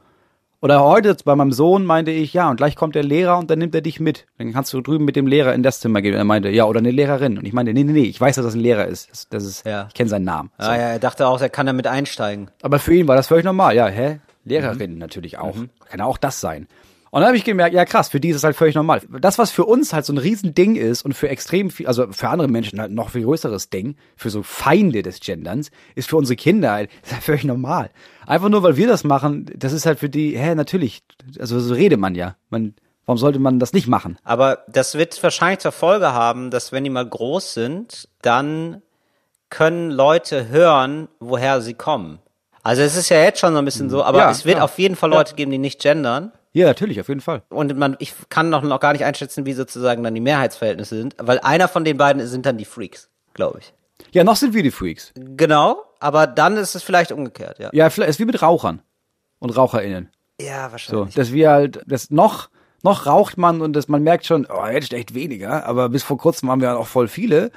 Oder heute bei meinem Sohn meinte ich, ja, und gleich kommt der Lehrer und dann nimmt er dich mit. Dann kannst du drüben mit dem Lehrer in das Zimmer gehen. Und er meinte, ja, oder eine Lehrerin. Und ich meinte, nee, nee, nee, ich weiß, dass das ein Lehrer ist. Das, das ist, Ja. ich kenne seinen Namen. So. Ah ja, er dachte auch, er kann damit einsteigen. Aber für ihn war das völlig normal. Ja, hä? Lehrerin Mhm. natürlich auch. Kann ja auch das sein. Und dann habe ich gemerkt, ja krass, für die ist es halt völlig normal. Das, was für uns halt so ein Riesending ist und für extrem viel, also für andere Menschen halt noch viel größeres Ding, für so Feinde des Genderns, ist für unsere Kinder halt, halt völlig normal. Einfach nur, weil wir das machen, das ist halt für die, hä, natürlich, also so redet man ja. Man, warum sollte man das nicht machen? Aber das wird wahrscheinlich zur Folge haben, dass wenn die mal groß sind, dann können Leute hören, woher sie kommen. Also es ist ja jetzt schon so ein bisschen so, aber Ja, es wird ja. auf jeden Fall Leute geben, die nicht gendern. Ja, natürlich, auf jeden Fall. Und man, ich kann noch, noch gar nicht einschätzen, wie sozusagen dann die Mehrheitsverhältnisse sind, weil einer von den beiden sind dann die Freaks, glaube ich. Ja, noch sind wir die Freaks. Genau, aber dann ist es vielleicht umgekehrt, ja. Ja, vielleicht ist wie mit Rauchern und RaucherInnen. Ja, So, wahrscheinlich. dass wir halt, das noch, noch raucht man und das, man merkt schon, oh, jetzt echt weniger, aber bis vor kurzem waren wir auch voll viele.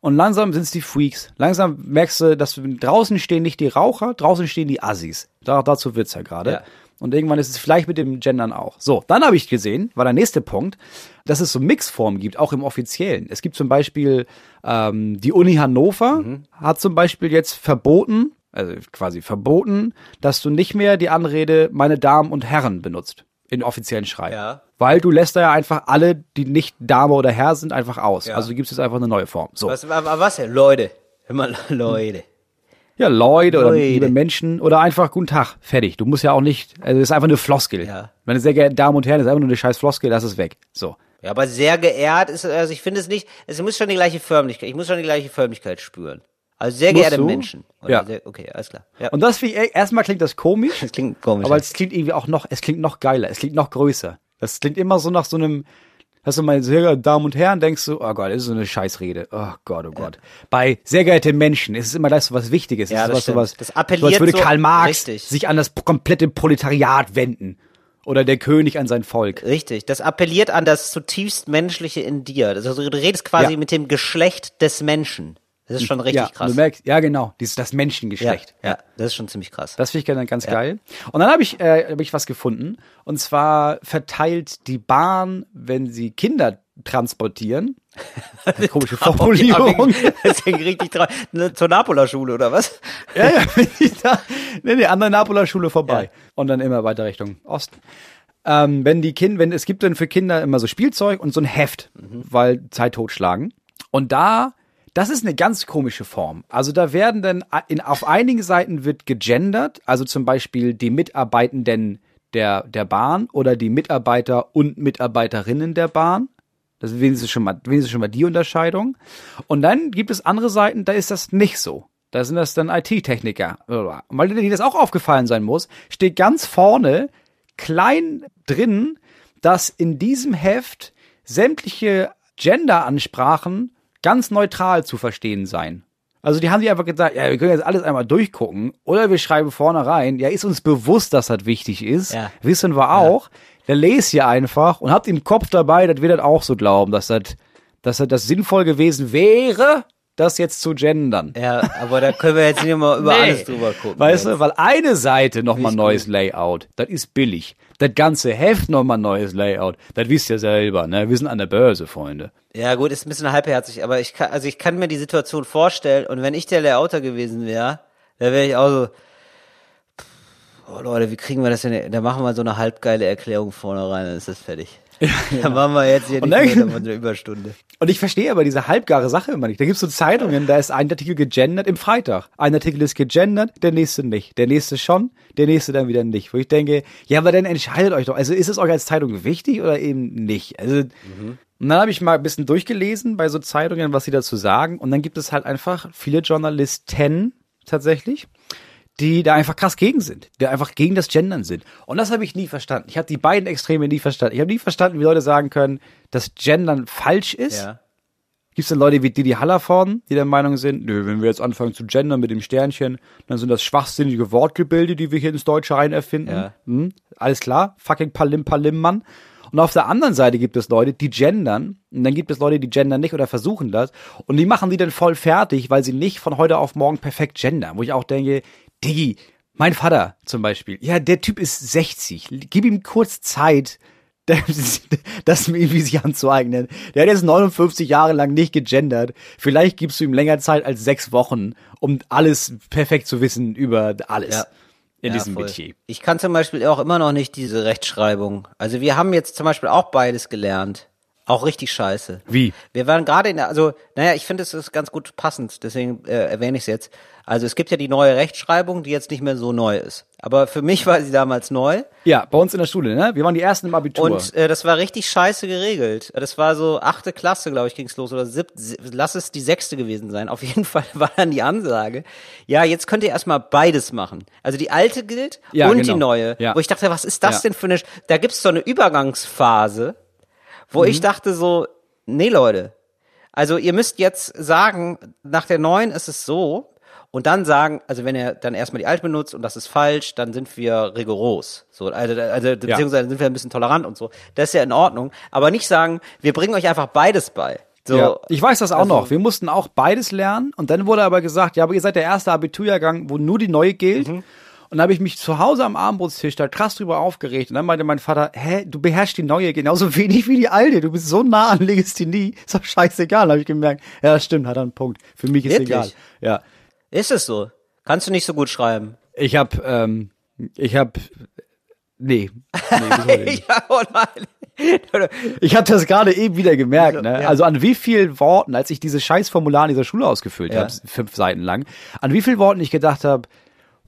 Und langsam sind es die Freaks. Langsam merkst du, dass draußen stehen nicht die Raucher, draußen stehen die Assis. Da, dazu wird's ja gerade. Ja. Und irgendwann ist es vielleicht mit dem Gendern auch. So, dann habe ich gesehen, war der nächste Punkt, dass es so Mixformen gibt, auch im Offiziellen. Es gibt zum Beispiel ähm, die Uni Hannover hat zum Beispiel jetzt verboten, also quasi verboten, dass du nicht mehr die Anrede meine Damen und Herren benutzt in offiziellen Schreiben. Ja. Weil du lässt da ja einfach alle, die nicht Dame oder Herr sind, einfach aus. Ja. Also du gibst jetzt einfach eine neue Form. So. Was, aber was denn? Leute. Hör mal, Leute. Ja, Leute oder Leute. liebe Menschen oder einfach guten Tag, fertig. Du musst ja auch nicht, also das ist einfach eine Floskel. Ja. Meine sehr geehrten Damen und Herren, das ist einfach nur eine scheiß Floskel, lass es weg. So. Ja, aber sehr geehrt ist, also ich finde es nicht, es muss schon die gleiche Förmlichkeit, ich muss schon die gleiche Förmlichkeit spüren. Also sehr Musst geehrte du? Menschen. Oder Ja. Sehr, okay, alles klar. Ja. Und das finde ich, erstmal klingt das komisch, das klingt komisch. aber es klingt irgendwie auch noch, es klingt noch geiler, es klingt noch größer. Das klingt immer so nach so einem, hast du meine sehr geehrten Damen und Herren, denkst du, oh Gott, das ist so eine Scheißrede. Oh Gott, oh Gott. Bei sehr geehrte Menschen ist es immer gleich so was Wichtiges. Ja, ist das was, Das so appelliert als würde so- Karl Marx richtig. sich an das komplette Proletariat wenden. Oder der König an sein Volk. Richtig, das appelliert an das zutiefst Menschliche in dir. Also du redest quasi Ja. mit dem Geschlecht des Menschen. Das ist schon richtig ja, krass. Du merkst, ja, genau, dieses, das ja, Menschengeschlecht. ja, das ist schon ziemlich krass. Das finde ich ganz, ganz geil. Und dann habe ich, äh, hab ich was gefunden. Und zwar verteilt die Bahn, wenn sie Kinder transportieren. Komische Formulierung. Deswegen richtig dran. Ne, Zur Napola-Schule oder was? ja, ja, wenn die da, ne, die andere Napoler Schule vorbei. Und dann immer weiter Richtung Osten. Ähm, wenn die Kinder, wenn es gibt dann für Kinder immer so Spielzeug und so ein Heft, weil Zeit totschlagen. Und da, das ist eine ganz komische Form. Also da werden dann in, auf einigen Seiten wird gegendert, also zum Beispiel die Mitarbeitenden der, der Bahn oder die Mitarbeiter und Mitarbeiterinnen der Bahn. Das ist wenigstens schon mal, wenigstens schon mal die Unterscheidung. Und dann gibt es andere Seiten, da ist das nicht so. Da sind das dann IT-Techniker. Und weil dir das auch aufgefallen sein muss, steht ganz vorne klein drin, dass in diesem Heft sämtliche Gender-Ansprachen ganz neutral zu verstehen seien. Also die haben sich einfach gesagt, ja, wir können jetzt alles einmal durchgucken oder wir schreiben vorne rein, ja, ist uns bewusst, dass das wichtig ist, Ja. wissen wir auch, dann lest ihr einfach und habt im Kopf dabei, dass wir das auch so glauben, dass das, dass das, das sinnvoll gewesen wäre, das jetzt zu gendern. Ja, aber da können wir jetzt nicht mal über alles drüber gucken. Weißt du, weil eine Seite nochmal neues Layout, das ist billig. Das ganze Heft nochmal neues Layout, das wisst ihr selber, ne? Wir sind an der Börse, Freunde. Ja, gut, ist ein bisschen halbherzig, aber ich kann, also ich kann mir die Situation vorstellen und wenn ich der Layouter gewesen wäre, da wäre ich auch so, oh Leute, wie kriegen wir das denn? Da machen wir so eine halbgeile Erklärung vorne rein, dann ist das fertig. Dann machen wir jetzt hier Und nicht dann- eine Überstunde. Und ich verstehe aber diese halbgare Sache immer nicht. Da gibt's so Zeitungen, da ist ein Artikel gegendert im Freitag. Ein Artikel ist gegendert, der nächste nicht. Der nächste schon, der nächste dann wieder nicht. Wo ich denke, ja, aber dann entscheidet euch doch. Also ist es euch als Zeitung wichtig oder eben nicht? Also, und dann habe ich mal ein bisschen durchgelesen bei so Zeitungen, was sie dazu sagen. Und dann gibt es halt einfach viele Journalisten tatsächlich, die da einfach krass gegen sind, die einfach gegen das Gendern sind. Und das habe ich nie verstanden. Ich habe die beiden Extreme nie verstanden. Ich habe nie verstanden, wie Leute sagen können, dass Gendern falsch ist. Ja. Gibt es dann Leute wie Didi Hallervorden, die der Meinung sind, nö, wenn wir jetzt anfangen zu gendern mit dem Sternchen, dann sind das schwachsinnige Wortgebilde, die wir hier ins Deutsche rein erfinden. Ja. Hm, alles klar, fucking Palim Palim, Mann. Und auf der anderen Seite gibt es Leute, die gendern. Und dann gibt es Leute, die gendern nicht oder versuchen das. Und die machen die dann voll fertig, weil sie nicht von heute auf morgen perfekt gendern. Wo ich auch denke, Diggi, mein Vater zum Beispiel, ja, der Typ ist 60. Gib ihm kurz Zeit, das mir irgendwie sich anzueignen. Der hat jetzt 59 Jahre lang nicht gegendert. Vielleicht gibst du ihm länger Zeit als sechs Wochen, um alles perfekt zu wissen über alles Ja. in Ja, diesem voll. Metier. Ich kann zum Beispiel auch immer noch nicht diese Rechtschreibung. Also wir haben jetzt zum Beispiel auch beides gelernt. Auch richtig scheiße. Wie? Wir waren gerade in der, also, naja, ich finde, es ist ganz gut passend, deswegen äh, erwähne ich es jetzt. Also es gibt ja die neue Rechtschreibung, die jetzt nicht mehr so neu ist. Aber für mich war sie damals neu. Ja, bei uns in der Schule, ne? Wir waren die ersten im Abitur. Und äh, das war richtig scheiße geregelt. Das war so achte Klasse, glaube ich, ging's los. Oder sieb, lass es die sechste gewesen sein. Auf jeden Fall war dann die Ansage, ja, jetzt könnt ihr erstmal beides machen. Also die alte gilt Ja, und genau. die neue. Ja. Wo ich dachte, was ist das Ja. denn für eine... Da gibt's so eine Übergangsphase, wo Mhm. ich dachte so, nee, Leute, also ihr müsst jetzt sagen, nach der neuen ist es so und dann sagen, also wenn ihr dann erstmal die alte benutzt und das ist falsch, dann sind wir rigoros. So, also, also beziehungsweise sind wir ein bisschen tolerant und so. Das ist ja in Ordnung. Aber nicht sagen, wir bringen euch einfach beides bei. So, ja. Ich weiß das auch also- noch. Wir mussten auch beides lernen und dann wurde aber gesagt, ja, aber ihr seid der erste Abiturjahrgang, wo nur die neue gilt. Mhm. Und da habe ich mich zu Hause am Abendbrotstisch da krass drüber aufgeregt. Und dann meinte mein Vater, hä, du beherrschst die neue genauso wenig wie die alte. Du bist so nah an Legasthenie. Ist doch scheißegal. Habe ich gemerkt, ja, stimmt, hat er einen Punkt. Für mich ist Wirklich? egal. Ja. ist es so? Kannst du nicht so gut schreiben? Ich habe, ähm, ich habe, nee, nee ja, oh nein. Ich habe das gerade eben wieder gemerkt, ne? Ja. Also an wie vielen Worten, als ich dieses scheiß Formular in dieser Schule ausgefüllt Ja. habe, fünf Seiten lang, an wie vielen Worten ich gedacht habe,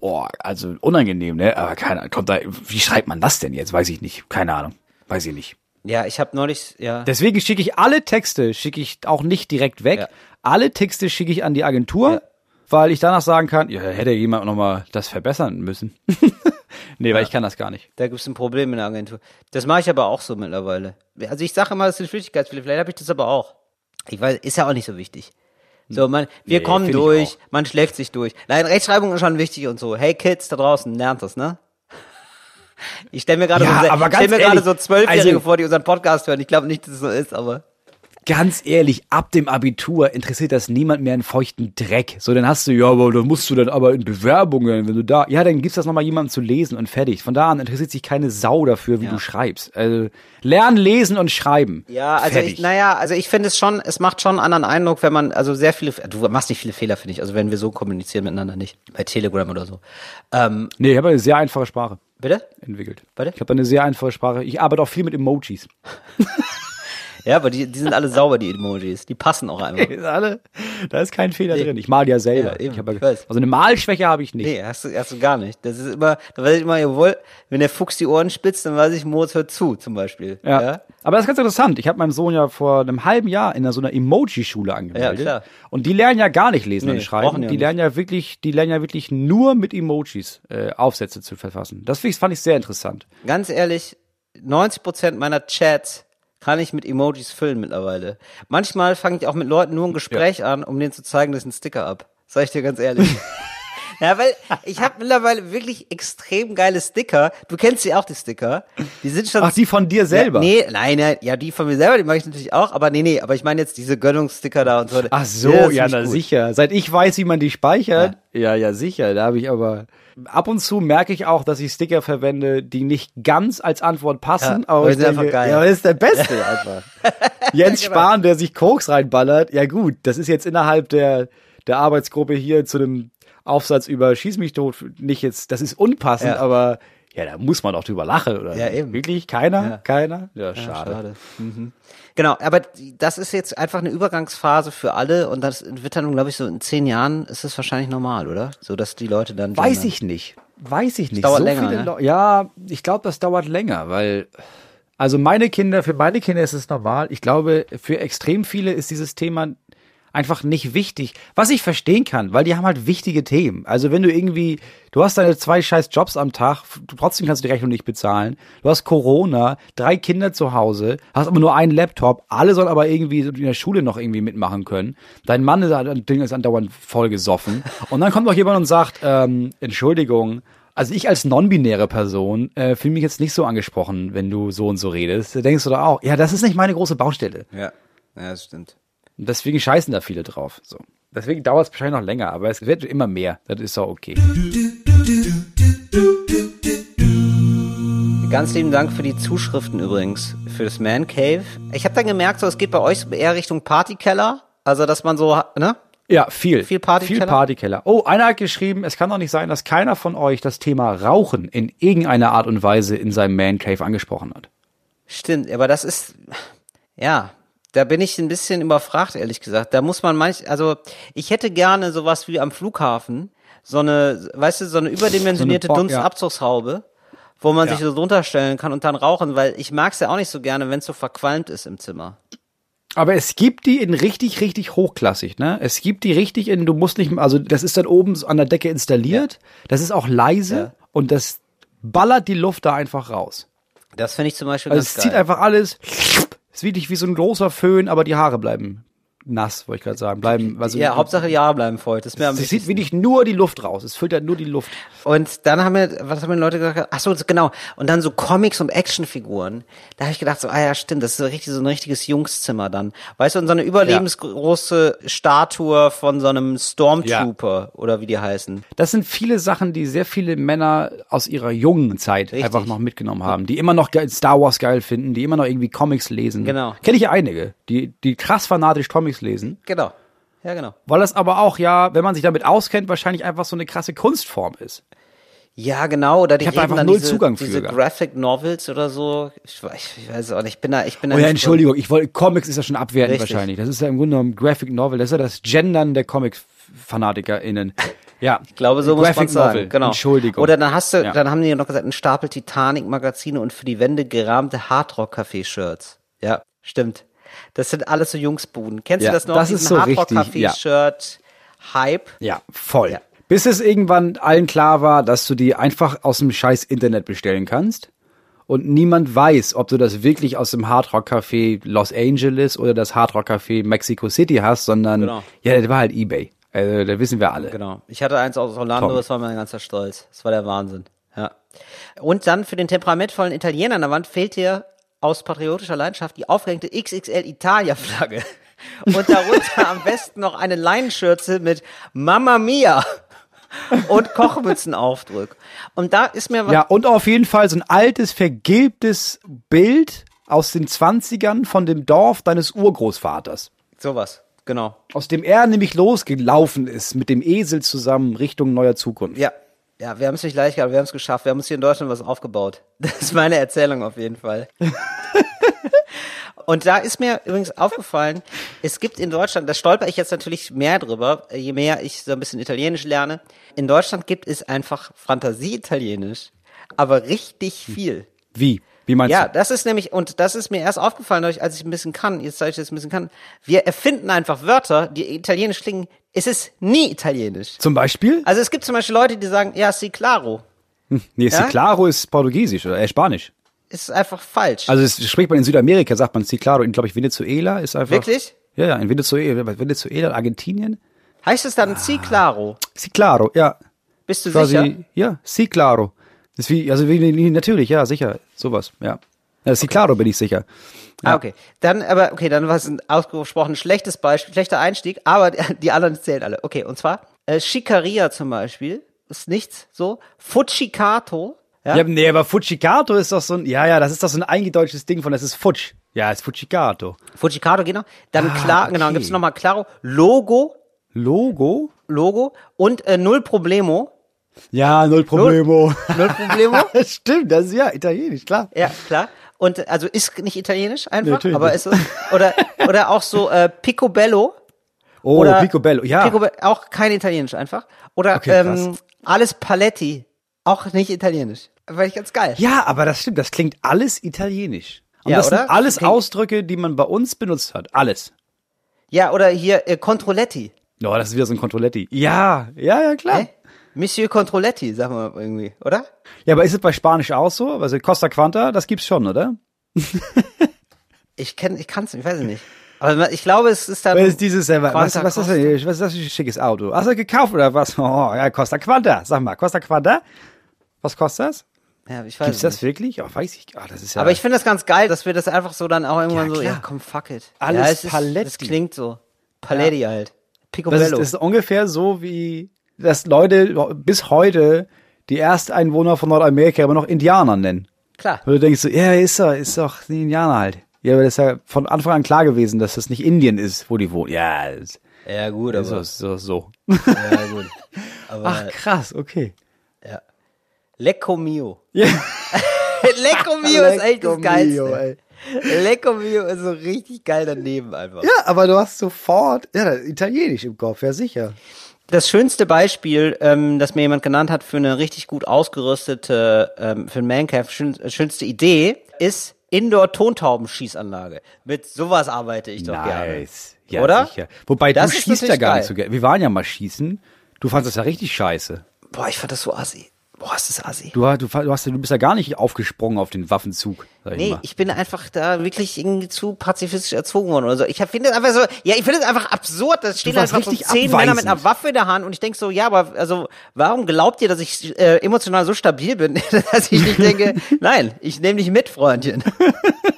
oh, also unangenehm, ne? Aber keine Ahnung, kommt da, wie schreibt man das denn jetzt? Weiß ich nicht. Keine Ahnung. Weiß ich nicht. Ja, ich habe neulich, ja. Deswegen schicke ich alle Texte, schicke ich auch nicht direkt weg. Ja. Alle Texte schicke ich an die Agentur, Ja. weil ich danach sagen kann, ja, hätte jemand noch mal das verbessern müssen. nee, weil ich kann das gar nicht. Da gibt's ein Problem in der Agentur. Das mache ich aber auch so mittlerweile. Also ich sage immer, das sind Flüchtigkeitsfälle. Vielleicht habe ich das aber auch. Ich weiß, ist ja auch nicht so wichtig. So, man, wir Nee, kommen durch, man schläft sich durch. Nein, Rechtschreibung ist schon wichtig und so. Hey Kids da draußen, lernt das, ne? Ich stelle mir gerade Ja, so, stell mir gerade so Zwölfjährige also- vor, die unseren Podcast hören. Ich glaube nicht, dass es so ist, aber ganz ehrlich, ab dem Abitur interessiert das niemand mehr einen feuchten Dreck. So, dann hast du, ja, aber dann musst du dann aber in Bewerbungen, wenn du da, ja, dann gibt's das nochmal jemandem zu lesen und fertig. Von da an interessiert sich keine Sau dafür, wie Ja. du schreibst. Also, lernen, lesen und schreiben. Ja, also fertig. ich, naja, also ich finde es schon, es macht schon einen anderen Eindruck, wenn man, also sehr viele, du machst nicht viele Fehler, finde ich, also wenn wir so kommunizieren miteinander nicht, bei Telegram oder so. Ähm, Nee, ich habe eine sehr einfache Sprache bitte? entwickelt. Warte? Ich habe eine sehr einfache Sprache. Ich arbeite auch viel mit Emojis. Ja, aber die, die sind alle sauber, die Emojis. Die passen auch einfach. Ist alle, da ist kein Fehler drin. Ich mal ja selber. Ja, ich hab ja, ich weiß. also eine Malschwäche habe ich nicht. Nee, hast du, hast du gar nicht. Das ist immer, da weiß ich immer, jawohl, wenn der Fuchs die Ohren spitzt, dann weiß ich, Moritz hört zu, zum Beispiel. Ja. Aber das ist ganz interessant. Ich habe meinem Sohn ja vor einem halben Jahr in so einer Emoji-Schule angemeldet. Ja, klar. Und die lernen ja gar nicht lesen Nee, und schreiben. die Die, lernen ja wirklich, die lernen ja wirklich nur mit Emojis äh, Aufsätze zu verfassen. Das fand ich sehr interessant. Ganz ehrlich, 90 Prozent meiner Chats kann ich mit Emojis füllen mittlerweile. Manchmal fange ich auch mit Leuten nur ein Gespräch an, um denen zu zeigen, dass ich einen Sticker ab. Sag ich dir ganz ehrlich. Ja, weil ich habe mittlerweile wirklich extrem geile Sticker. Du kennst sie auch, die Sticker. Die sind schon Ach, die von dir selber? Ja, nee, nein, nein, ja, die von mir selber, die mache ich natürlich auch, aber nee, nee, aber ich meine jetzt diese Gönnungssticker da und so. Ach so, ja, ist na gut. sicher. Seit ich weiß, wie man die speichert, ja, ja, sicher. Da habe ich aber ab und zu merke ich auch, dass ich Sticker verwende, die nicht ganz als Antwort passen. Ja, aber sind denke, einfach geil. ja, das ist der Beste einfach. Jens genau. Spahn, der sich Koks reinballert, ja gut, das ist jetzt innerhalb der der Arbeitsgruppe hier zu dem Aufsatz über Schieß mich tot nicht jetzt, das ist unpassend, Ja. aber ja, da muss man doch drüber lachen oder Ja, eben. wirklich keiner, Ja. keiner. Ja, Ja, schade. schade. Mhm. Genau, aber das ist jetzt einfach eine Übergangsphase für alle und das wird dann, glaube ich, so in zehn Jahren ist es wahrscheinlich normal, oder? So, dass die Leute dann. Weiß gendern. ich nicht. Weiß ich nicht. dauert so länger, ne? Ja, ich glaube, das dauert länger, weil also meine Kinder, für meine Kinder ist es normal. Ich glaube, für extrem viele ist dieses Thema einfach nicht wichtig. Was ich verstehen kann, weil die haben halt wichtige Themen. Also wenn du irgendwie, du hast deine zwei scheiß Jobs am Tag, trotzdem kannst du die Rechnung nicht bezahlen. Du hast Corona, drei Kinder zu Hause, hast aber nur einen Laptop, alle sollen aber irgendwie in der Schule noch irgendwie mitmachen können. Dein Mann ist, ist andauernd voll gesoffen. Und dann kommt noch jemand und sagt, ähm, Entschuldigung, also ich als non-binäre Person äh, fühle mich jetzt nicht so angesprochen, wenn du so und so redest. Da denkst du da auch, ja, das ist nicht meine große Baustelle. Ja, ja, das stimmt. Und deswegen scheißen da viele drauf. So. Deswegen dauert es wahrscheinlich noch länger, aber es wird immer mehr. Das ist auch okay. Ganz lieben Dank für die Zuschriften übrigens, für das Man Cave. Ich habe dann gemerkt, so es geht bei euch eher Richtung Partykeller. Also, dass man so, ne? Ja, viel. Viel Partykeller? Viel Partykeller. Oh, einer hat geschrieben, es kann doch nicht sein, dass keiner von euch das Thema Rauchen in irgendeiner Art und Weise in seinem Man Cave angesprochen hat. Stimmt, aber das ist, Ja, da bin ich ein bisschen überfragt, ehrlich gesagt. Da muss man manch, also ich hätte gerne sowas wie am Flughafen, so eine, weißt du, so eine überdimensionierte So eine Bo- ja. Dunstabzugshaube, wo man Ja. sich so drunter stellen kann und dann rauchen, weil ich mag's ja auch nicht so gerne, wenn es so verqualmt ist im Zimmer. Aber es gibt die in richtig, richtig hochklassig, ne? Es gibt die richtig in, du musst nicht, also das ist dann oben an der Decke installiert, das ist auch leise Ja. und das ballert die Luft da einfach raus. Das finde ich zum Beispiel Also ganz es geil. zieht einfach alles, es ist wirklich wie so ein großer Föhn, aber die Haare bleiben nass, wollte ich gerade sagen, bleiben, also ja, Hauptsache Haare bleiben voll. Das ist mir es wichtigsten. wirklich nur die Luft raus, es filtert nur die Luft. Und dann haben wir, was haben die Leute gesagt? Ach so, genau. Und dann so Comics und Actionfiguren. Da habe ich gedacht, so, ah ja, stimmt, das ist so richtig so ein richtiges Jungszimmer dann. Weißt du, und so eine überlebensgroße Statue von so einem Stormtrooper oder wie die heißen. Das sind viele Sachen, die sehr viele Männer aus ihrer jungen Zeit Richtig. einfach noch mitgenommen haben, die immer noch Star Wars geil finden, die immer noch irgendwie Comics lesen. Genau. Kenne ich ja einige, die, die krass fanatisch Comics lesen, Genau. Ja, genau. weil das aber auch ja, wenn man sich damit auskennt, wahrscheinlich einfach so eine krasse Kunstform ist. Ja, genau. Oder die Ich hab eben einfach null diese, Zugang für diese. Graphic Novels oder so. Ich, ich, weiß auch nicht. Ich bin da, ich bin da Oh ja, nicht so- Entschuldigung, ich wollte, Comics ist ja schon abwertend Richtig. wahrscheinlich. Das ist ja im Grunde genommen Graphic Novel, das ist ja das Gendern der Comic-FanatikerInnen. Ja. Ich glaube, so muss Graphic man sagen. Novel. Genau. Entschuldigung. Oder dann hast du, Ja. dann haben die noch gesagt, ein Stapel Titanic-Magazine und für die Wände gerahmte Hardrock-Café-Shirts. Ja, stimmt. Das sind alles so Jungsbuden. Kennst Ja, du das noch? das ist so richtig, Hardrock-Café-Shirt-Hype. Ja, voll. Ja. Bis es irgendwann allen klar war, dass du die einfach aus dem scheiß Internet bestellen kannst. Und niemand weiß, ob du das wirklich aus dem Hard Rock Café Los Angeles oder das Hard Rock Café Mexico City hast, sondern Genau. ja, das war halt eBay. Also, da wissen wir alle. Genau. Ich hatte eins aus Orlando, Tom. das war mein ganzer Stolz. Das war der Wahnsinn. Ja. Und dann für den temperamentvollen Italiener an der Wand fehlt dir aus patriotischer Leidenschaft die aufgehängte XXL Italia-Flagge. Und darunter am besten noch eine Leinenschürze mit Mamma Mia und Kochmützenaufdruck. Und da ist mir was Ja, und auf jeden Fall so ein altes, vergilbtes Bild aus den 20ern von dem Dorf deines Urgroßvaters. sowas. Genau. Aus dem er nämlich losgelaufen ist mit dem Esel zusammen Richtung neuer Zukunft. Ja. Ja, wir haben es nicht leicht gehabt, wir haben es geschafft. Wir haben uns hier in Deutschland was aufgebaut. Das ist meine Erzählung auf jeden Fall. Und da ist mir übrigens aufgefallen, es gibt in Deutschland, da stolper ich jetzt natürlich mehr drüber, je mehr ich so ein bisschen Italienisch lerne. In Deutschland gibt es einfach Fantasie-Italienisch, aber richtig viel. Wie? Wie meinst Ja, du? das ist nämlich, und das ist mir erst aufgefallen, als ich ein bisschen kann, jetzt zeige ich das ein bisschen kann, wir erfinden einfach Wörter, die italienisch klingen. Es ist nie italienisch. Zum Beispiel? Also es gibt zum Beispiel Leute, die sagen, ja, si claro. Nee, Ja? Claro ist Portugiesisch oder äh, Spanisch. Ist einfach falsch. Also es spricht man in Südamerika, sagt man Ciclaro, in glaube ich Venezuela ist einfach. Wirklich? Ja, ja, in Venezuela, Venezuela, Argentinien. heißt es dann si claro? Ciclaro, ja. Bist du Quasi, sicher? ja, Ciclaro. Das ist wie, also wie, natürlich, ja, sicher, sowas, ja. ja Ciclaro bin ich sicher. Ah, okay. Dann, aber, okay, dann war es ein ausgesprochen schlechtes Beispiel, schlechter Einstieg, aber die anderen zählen alle. Okay, und zwar, äh, Schikaria zum Beispiel, ist nichts so. Fucikato, ja, Ja, nee, aber Fujicato ist doch so ein, ja, ja, das ist doch so ein eingedeutschtes Ding von, das ist Futsch. Ja, ist Fujicato. Fucikato, genau. Dann Ah, klar, genau, okay. gibt's nochmal Claro, Logo, Logo? Logo und äh, Null Problemo. Ja, null Problemo. Null Problemo. Stimmt, das ist ja italienisch, klar. Ja, klar. Und äh, also ist nicht italienisch einfach, Natürlich aber ist oder oder auch so äh, Picobello. Oh, oder Picobello, ja. Picobe auch kein italienisch einfach. Oder Okay, ähm, alles Paletti, auch nicht italienisch. Fand ich ganz geil. Ja, aber das stimmt, das klingt alles italienisch. Und Ja, das oder? sind alles Okay. Ausdrücke, die man bei uns benutzt hat. Alles. Ja, oder hier äh, Controletti. Oh, das ist wieder so ein Controletti. Ja, ja, ja, klar. Hä? Monsieur Controletti, sagen wir mal irgendwie, oder? Ja, aber ist es bei Spanisch auch so? Also Costa Quanta, das gibt's schon, oder? Ich kenn, ich kann's, ich weiß es nicht. Aber ich glaube, es ist dann Was ist dieses, äh, was, was, ist das, was ist das für ein schickes Auto? Hast du gekauft oder was? Oh, ja, Costa Quanta. Sag mal, Costa Quanta? Was kostet das? Ja, ich weiß Gibt's das nicht. wirklich? Oh, weiß ich. Ah, das ist ja. Aber ich finde das ganz geil, dass wir das einfach so dann auch irgendwann Ja, so, ja, komm, fuck it. Alles ja, es ist, Paletti. Das klingt so. Paletti halt. das ist, Picobello. das ist ungefähr so wie, dass Leute bis heute die Ersteinwohner von Nordamerika immer noch Indianer nennen. Klar. Und du denkst so, ja, ist doch, ist doch ein Indianer halt. Ja, aber das ist ja von Anfang an klar gewesen, dass das nicht Indien ist, wo die wohnen. Ja, das Ja, gut, ist aber. so, so, so. Ja, gut. Aber, Ach, krass, okay. ja. Lecco mio. Ja. Lecco mio ist echt das Geilste. mio, ey. Lecco mio ist so richtig geil daneben einfach. Ja, aber du hast sofort, ja, Italienisch im Kopf, ja sicher. Das schönste Beispiel, ähm, das mir jemand genannt hat für eine richtig gut ausgerüstete, ähm, für ein Mancave, schön, schönste Idee, ist Indoor-Tontaubenschießanlage. Mit sowas arbeite ich doch gerne. Nice. Ja, Oder? sicher. Wobei Das du schießt ja gar geil. nicht so gerne. Wir waren ja mal schießen. Du fandest das ja richtig scheiße. Boah, ich fand das so assi. Boah, ist das assi. Du, du, du, hast, du bist ja gar nicht aufgesprungen auf den Waffenzug, sag ich Nee, mal. ich bin einfach da wirklich irgendwie zu pazifistisch erzogen worden oder so. Ich finde es einfach so, ja, ich finde es einfach absurd. Da stehen einfach so richtig zehn Männer mit abweisend. einer Waffe in der Hand und ich denke so, ja, aber also, warum glaubt ihr, dass ich äh, emotional so stabil bin, dass ich nicht denke, nein, ich nehme dich mit, Freundchen.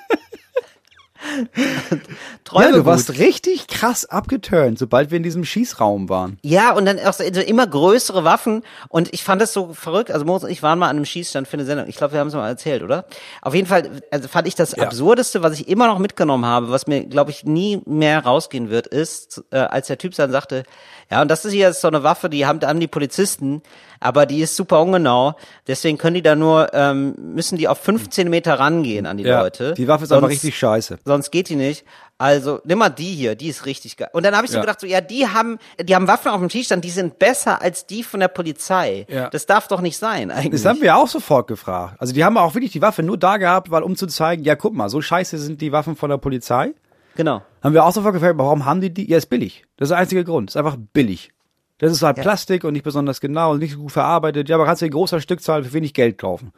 Träume ja, du gut. warst richtig krass abgeturnt, sobald wir in diesem Schießraum waren. Ja, und dann auch so immer größere Waffen. Und ich fand das so verrückt. Also Moritz und ich waren mal an einem Schießstand für eine Sendung. Ich glaube, wir haben es mal erzählt, oder? Auf jeden Fall also fand ich das Ja. Absurdeste, was ich immer noch mitgenommen habe, was mir, glaube ich, nie mehr rausgehen wird, ist, äh, als der Typ dann sagte, ja, und das ist hier so eine Waffe, die haben, haben die Polizisten, aber die ist super ungenau. Deswegen können die da nur, ähm, müssen die auf 15 Meter rangehen an die Leute. Die Waffe ist einfach Sonst- richtig scheiße. sonst geht die nicht. Also nimm mal die hier, die ist richtig geil. Und dann habe ich so Ja. gedacht, so ja, die haben, die haben Waffen auf dem Schießstand, die sind besser als die von der Polizei. Ja. Das darf doch nicht sein eigentlich. Das haben wir auch sofort gefragt. Also die haben auch wirklich die Waffe nur da gehabt, weil um zu zeigen, ja guck mal, so scheiße sind die Waffen von der Polizei. genau. Haben wir auch sofort gefragt, warum haben die die? Ja, ist billig. Das ist der einzige Grund. Ist einfach billig. Das ist halt Ja. Plastik und nicht besonders genau und nicht so gut verarbeitet. Ja, aber kannst du in großer Stückzahl für wenig Geld kaufen.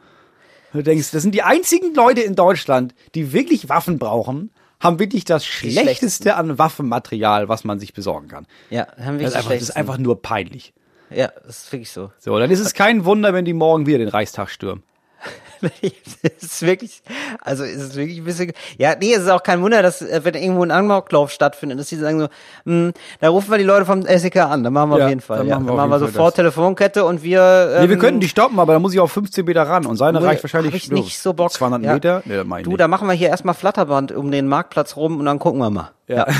Und du denkst, das sind die einzigen Leute in Deutschland, die wirklich Waffen brauchen, haben wirklich das. Schlechteste an Waffenmaterial, was man sich besorgen kann. Ja, haben wir Das ist, einfach, das ist einfach nur peinlich. Ja, das ist wirklich so. So, dann ist es kein Wunder, wenn die morgen wieder den Reichstag stürmen. es ist wirklich, also es ist wirklich ein bisschen, ja, nee, es ist auch kein Wunder, dass, äh, wenn irgendwo ein Amoklauf stattfindet, dass die sagen so, hm, da rufen wir die Leute vom SEK an, dann machen wir Ja, auf jeden Fall. dann ja. machen wir Dann machen wir sofort das. Telefonkette und wir, ähm, Nee, wir könnten die stoppen, aber da muss ich auf 15 Meter ran und seine reicht wahrscheinlich ich nicht so Bock. 200 Ja. Meter. Nee, ich Du, da machen wir hier erstmal Flatterband um den Marktplatz rum und dann gucken wir mal. Ja. Ja,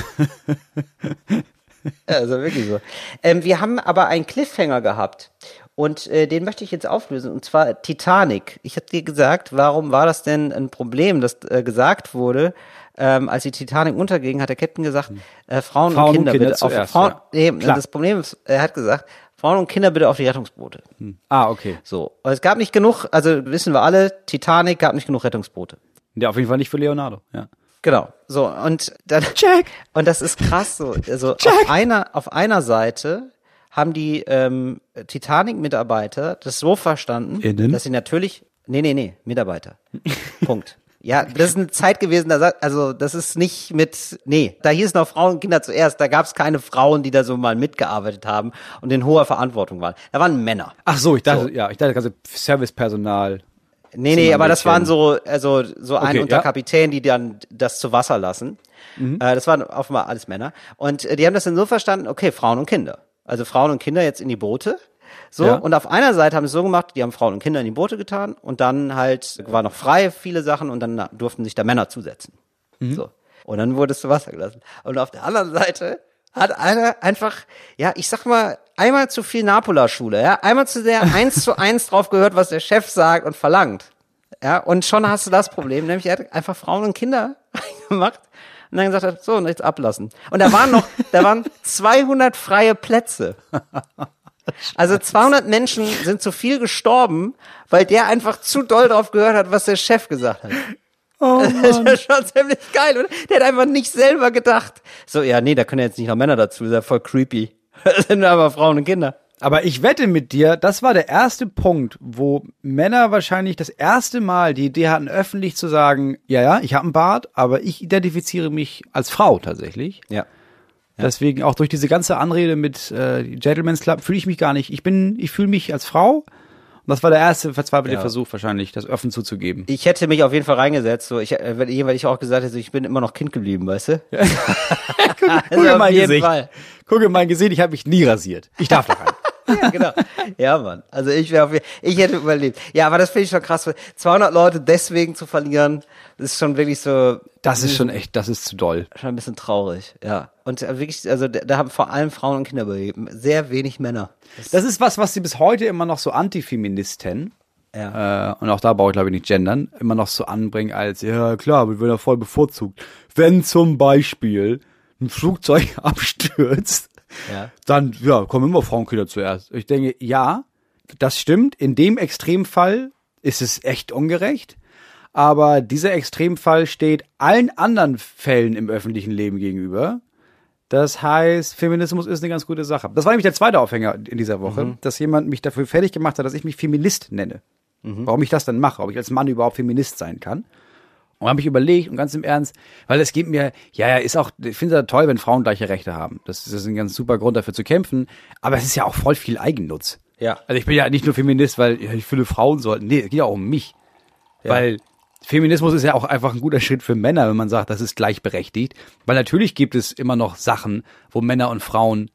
also wirklich so. Ähm, wir haben aber einen Cliffhanger gehabt und äh, den möchte ich jetzt auflösen und zwar Titanic. Ich habe dir gesagt, warum war das denn ein Problem, das äh, gesagt wurde, ähm, als die Titanic unterging, hat der Captain gesagt, äh, Frauen, Frauen und und Kinder, Kinder bitte auf zuerst, Frauen. ja. Nee, Klar. das Problem ist, er hat gesagt, Frauen und Kinder bitte auf die Rettungsboote. Ah, okay. So, und es gab nicht genug, also wissen wir alle, Titanic gab nicht genug Rettungsboote. Ja, auf jeden Fall nicht für Leonardo. Ja. Genau. So, und dann. Jack. Und das ist krass so. Also auf einer, auf einer Seite haben die ähm, Titanic-Mitarbeiter das so verstanden, Innen? dass sie natürlich. Nee, nee, nee, Mitarbeiter. Punkt. Ja, das ist eine Zeit gewesen, da also das ist nicht mit, nee, da hieß noch Frauen und Kinder zuerst, da gab es keine Frauen, die da so mal mitgearbeitet haben und in hoher Verantwortung waren. Da waren Männer. Ach so, ich dachte, ja, ich dachte, also Servicepersonal. Nee, nee, aber das waren so, also so ein Okay, unter ja. Kapitän, die dann das zu Wasser lassen. Äh, das waren offenbar alles Männer. Und äh, die haben das dann so verstanden, okay, Frauen und Kinder. Also Frauen und Kinder jetzt in die Boote. So, Ja. und auf einer Seite haben sie es so gemacht, die haben Frauen und Kinder in die Boote getan und dann halt war noch frei viele Sachen und dann durften sich da Männer zusetzen. So. Und dann wurde es zu Wasser gelassen. Und auf der anderen Seite hat einer einfach, ja, ich sag mal, einmal zu viel Napola-Schule, ja, einmal zu sehr eins zu eins drauf gehört, was der Chef sagt und verlangt. Ja, und schon hast du das Problem, nämlich er hat einfach Frauen und Kinder gemacht und dann gesagt hat, so, und jetzt ablassen. Und da waren noch, da waren 200 freie Plätze. Also 200 Menschen sind zu viel gestorben, weil der einfach zu doll drauf gehört hat, was der Chef gesagt hat. Oh, Das ist schon ziemlich geil, oder? Der hat einfach nicht selber gedacht. So, ja, nee, da können ja jetzt nicht noch Männer dazu, das ist ja voll creepy. Das sind aber Frauen und Kinder. Aber ich wette mit dir, das war der erste Punkt, wo Männer wahrscheinlich das erste Mal die Idee hatten, öffentlich zu sagen, ja, ja, ich habe einen Bart, aber ich identifiziere mich als Frau tatsächlich. Ja. Deswegen auch durch diese ganze Anrede mit äh, Gentleman's Club fühle ich mich gar nicht. Ich bin, ich fühle mich als Frau. Und das war der erste verzweifelte Ja. Versuch wahrscheinlich, das offen zuzugeben. Ich hätte mich auf jeden Fall reingesetzt, so, ich, äh, weil ich auch gesagt hätte, ich bin immer noch Kind geblieben, weißt du? Guck Also in auf mein Gesicht. Fall. Guck in mein Gesicht, ich habe mich nie rasiert. Ich darf da rein. Ja, genau. Ja, Mann. Also ich wäre auf jeden ich hätte überlebt. Ja, aber das finde ich schon krass. 200 Leute deswegen zu verlieren, das ist schon wirklich so, Das ist schon echt, das ist zu doll. schon ein bisschen traurig. Ja. Und äh, wirklich, also da haben vor allem Frauen und Kinder überlebt. Sehr wenig Männer. Das ist was, was sie bis heute immer noch so Antifeministen äh, und auch da brauche ich glaube ich nicht gendern, immer noch so anbringen als, ja klar, wir werden ja voll bevorzugt. Wenn zum Beispiel ein Flugzeug abstürzt, Ja. dann ja, kommen immer Frauenkinder zuerst. Ich denke, ja, das stimmt. In dem Extremfall ist es echt ungerecht. Aber dieser Extremfall steht allen anderen Fällen im öffentlichen Leben gegenüber. Das heißt, Feminismus ist eine ganz gute Sache. Das war nämlich der zweite Aufhänger in dieser Woche, dass jemand mich dafür fertig gemacht hat, dass ich mich Feminist nenne. Warum ich das dann mache, ob ich als Mann überhaupt Feminist sein kann. Und habe ich überlegt und ganz im Ernst, weil es geht mir, ja, ja, ist auch, ich finde es toll, wenn Frauen gleiche Rechte haben. Das, das ist ein ganz super Grund dafür zu kämpfen. Aber es ist ja auch voll viel Eigennutz. Ja. Also ich bin ja nicht nur Feminist, weil ja, ich finde Frauen sollten. Nee, es geht ja auch um mich. Weil Feminismus ist ja auch einfach ein guter Schritt für Männer, wenn man sagt, das ist gleichberechtigt. Weil natürlich gibt es immer noch Sachen, wo Männer und Frauen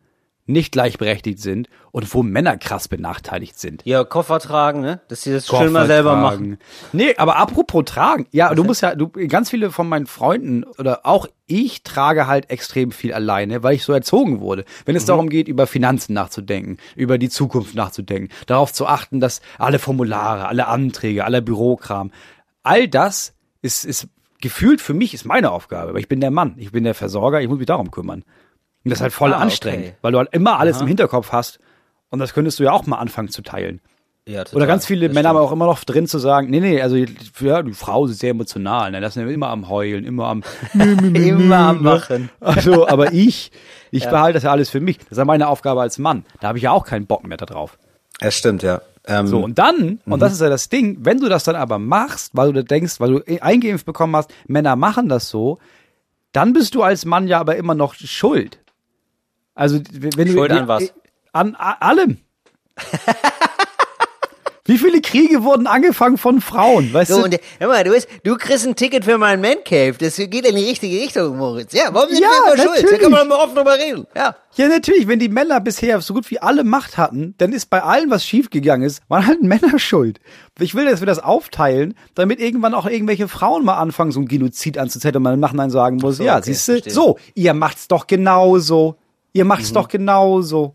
nicht gleichberechtigt sind und wo Männer krass benachteiligt sind. Ja, Koffer tragen, ne? Dass sie das schön mal selber tragen. machen. Nee, aber apropos tragen. Ja, du musst ja, du, ganz viele von meinen Freunden oder auch ich trage halt extrem viel alleine, weil ich so erzogen wurde. Wenn es darum geht, über Finanzen nachzudenken, über die Zukunft nachzudenken, darauf zu achten, dass alle Formulare, alle Anträge, aller Bürokram, all das ist, ist gefühlt für mich ist meine Aufgabe, weil ich bin der Mann, ich bin der Versorger, ich muss mich darum kümmern. Und das ist halt voll Ah, anstrengend, okay. weil du halt immer alles im Hinterkopf hast. Und das könntest du ja auch mal anfangen zu teilen. Ja, total. Oder ganz viele Das Männer stimmt. haben auch immer noch drin zu sagen, nee, nee, also ja, die Frau ist sehr emotional, ne? Das sind immer am Heulen, immer am immer am Machen. Also, aber ich, ich behalte das ja alles für mich. Das ist ja meine Aufgabe als Mann. Da habe ich ja auch keinen Bock mehr da drauf. Das stimmt, ja. Ähm, So, und dann, und das ist ja das Ding, wenn du das dann aber machst, weil du da denkst, weil du eingeimpft bekommen hast, Männer machen das so, dann bist du als Mann ja aber immer noch schuld. Also, wenn Schuld du. an was? An allem. Wie viele Kriege wurden angefangen von Frauen? Weißt So, du? und hör mal, du, bist, du kriegst ein Ticket für meinen Man Cave. Das geht in die richtige Richtung, Moritz. Ja, warum sind Ja, wir immer schuld? Da kann man mal offen drüber reden. Ja. Ja, natürlich, wenn die Männer bisher so gut wie alle Macht hatten, dann ist bei allem, was schiefgegangen ist, waren halt Männer schuld. Ich will, dass wir das aufteilen, damit irgendwann auch irgendwelche Frauen mal anfangen, so ein Genozid anzuzetteln und man im Nachhinein sagen muss, so, ja, okay, siehst du, so, ihr macht's doch genauso. Ihr macht's Mhm. doch genauso.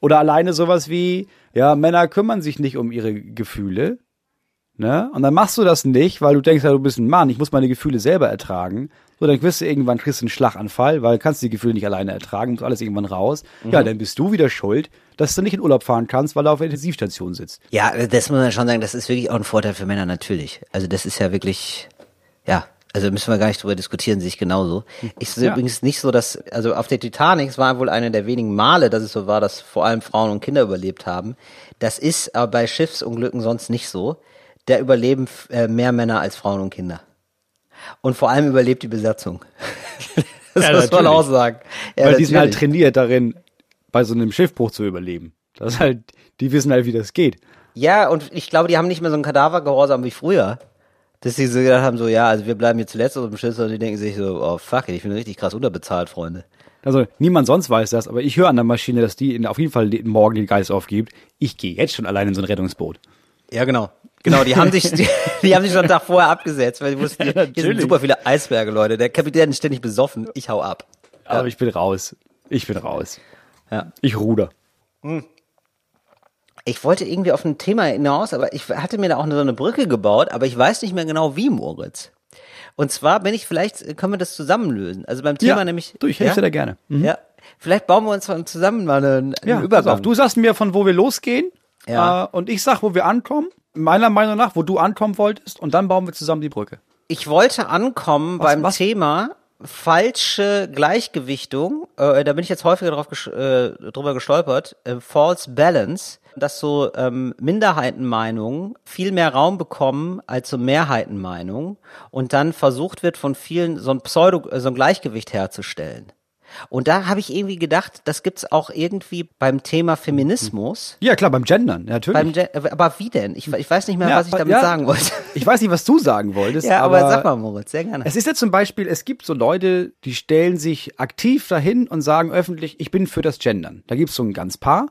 Oder alleine sowas wie, ja, Männer kümmern sich nicht um ihre Gefühle. Ne? Und dann machst du das nicht, weil du denkst, ja, du bist ein Mann, ich muss meine Gefühle selber ertragen. So, dann wirst du irgendwann kriegst du einen Schlaganfall, weil du kannst die Gefühle nicht alleine ertragen, muss alles irgendwann raus. Ja, dann bist du wieder schuld, dass du nicht in Urlaub fahren kannst, weil du auf der Intensivstation sitzt. Ja, das muss man schon sagen, das ist wirklich auch ein Vorteil für Männer, natürlich. Also das ist ja wirklich, ja, also müssen wir gar nicht drüber diskutieren, sehe ich genauso. Ich sehe Ja. übrigens nicht so, dass, also auf der Titanic, es war wohl eine der wenigen Male, dass es so war, dass vor allem Frauen und Kinder überlebt haben. Das ist aber bei Schiffsunglücken sonst nicht so. Da überleben äh, mehr Männer als Frauen und Kinder. Und vor allem überlebt die Besatzung. das Ja, muss man natürlich. auch sagen. Ja, weil die sind halt natürlich. trainiert darin, bei so einem Schiffbruch zu überleben. Das ist halt, die wissen halt, wie das geht. Ja, und ich glaube, die haben nicht mehr so einen Kadavergehorsam wie früher. Dass sie so gedacht haben, so, ja, also wir bleiben hier zuletzt auf dem Schiff, und die denken sich so, oh fuck it, ich bin richtig krass unterbezahlt, Freunde. Also niemand sonst weiß das, aber ich höre an der Maschine, dass die in, auf jeden Fall morgen den Geist aufgibt. Ich gehe jetzt schon allein in so ein Rettungsboot. Ja, genau. Genau, die haben sich, die, die haben sich schon einen Tag vorher abgesetzt, weil die wussten, hier, sind super viele Eisberge, Leute. Der Kapitän ist ständig besoffen, ich hau ab. Aber ich bin raus. Ich bin raus. Ja. Ich ruder. Ich wollte irgendwie auf ein Thema hinaus, aber ich hatte mir da auch so eine Brücke gebaut, aber ich weiß nicht mehr genau wie, Moritz. Und zwar bin ich, vielleicht können wir das zusammenlösen. Also beim Thema nämlich. Du, ich helfe ja? dir da gerne. Mhm. Ja. Vielleicht bauen wir uns zusammen mal einen, einen Ja, Übergang. auf, du sagst mir, von wo wir losgehen. Ja. Äh, und ich sag, wo wir ankommen. Meiner Meinung nach, wo du ankommen wolltest. Und dann bauen wir zusammen die Brücke. Ich wollte ankommen beim was? Thema falsche Gleichgewichtung. Äh, da bin ich jetzt häufiger drauf ges äh, drüber gestolpert. Äh, false Balance. Dass so ähm, Minderheitenmeinungen viel mehr Raum bekommen als so Mehrheitenmeinungen und dann versucht wird von vielen so ein Pseudo, äh, so ein Gleichgewicht herzustellen. Und da habe ich irgendwie gedacht, das gibt's auch irgendwie beim Thema Feminismus. Ja, klar, beim Gendern, natürlich. Beim Gen äh, aber wie denn? Ich, ich weiß nicht mehr, Ja, was ich damit ja. sagen wollte. ich weiß nicht, was du sagen wolltest. Ja, aber, aber sag mal, Moritz, sehr gerne. Es ist ja zum Beispiel, es gibt so Leute, die stellen sich aktiv dahin und sagen öffentlich, ich bin für das Gendern. Da gibt's so ein ganz Paar.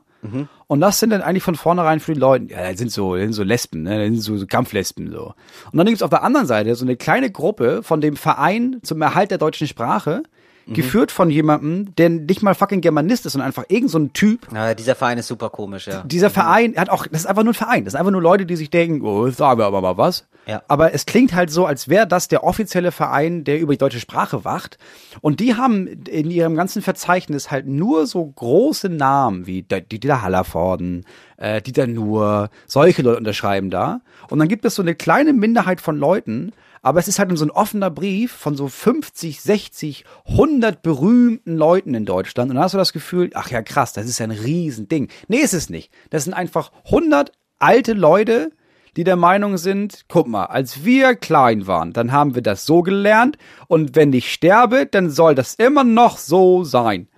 Und das sind dann eigentlich von vornherein für die Leute, ja, das sind so, das sind so Lesben, ne? das sind so, so Kampflesben so. Und dann gibt's auf der anderen Seite so eine kleine Gruppe von dem Verein zum Erhalt der deutschen Sprache, geführt von jemandem, der nicht mal fucking Germanist ist, sondern einfach irgend so ein Typ. Ja, dieser Verein ist super komisch, ja. Dieser Verein hat auch, das ist einfach nur ein Verein. Das sind einfach nur Leute, die sich denken, oh, sagen wir aber mal was. Ja. Aber es klingt halt so, als wäre das der offizielle Verein, der über die deutsche Sprache wacht. Und die haben in ihrem ganzen Verzeichnis halt nur so große Namen wie Dieter Hallervorden, äh, Dieter Nuhr, solche Leute unterschreiben da. Und dann gibt es so eine kleine Minderheit von Leuten, aber es ist halt so ein offener Brief von so 50, 60, 100 berühmten Leuten in Deutschland. Und dann hast du das Gefühl, ach ja, krass, das ist ja ein Riesending. Nee, ist es nicht. Das sind einfach 100 alte Leute, die der Meinung sind, guck mal, als wir klein waren, dann haben wir das so gelernt und wenn ich sterbe, dann soll das immer noch so sein.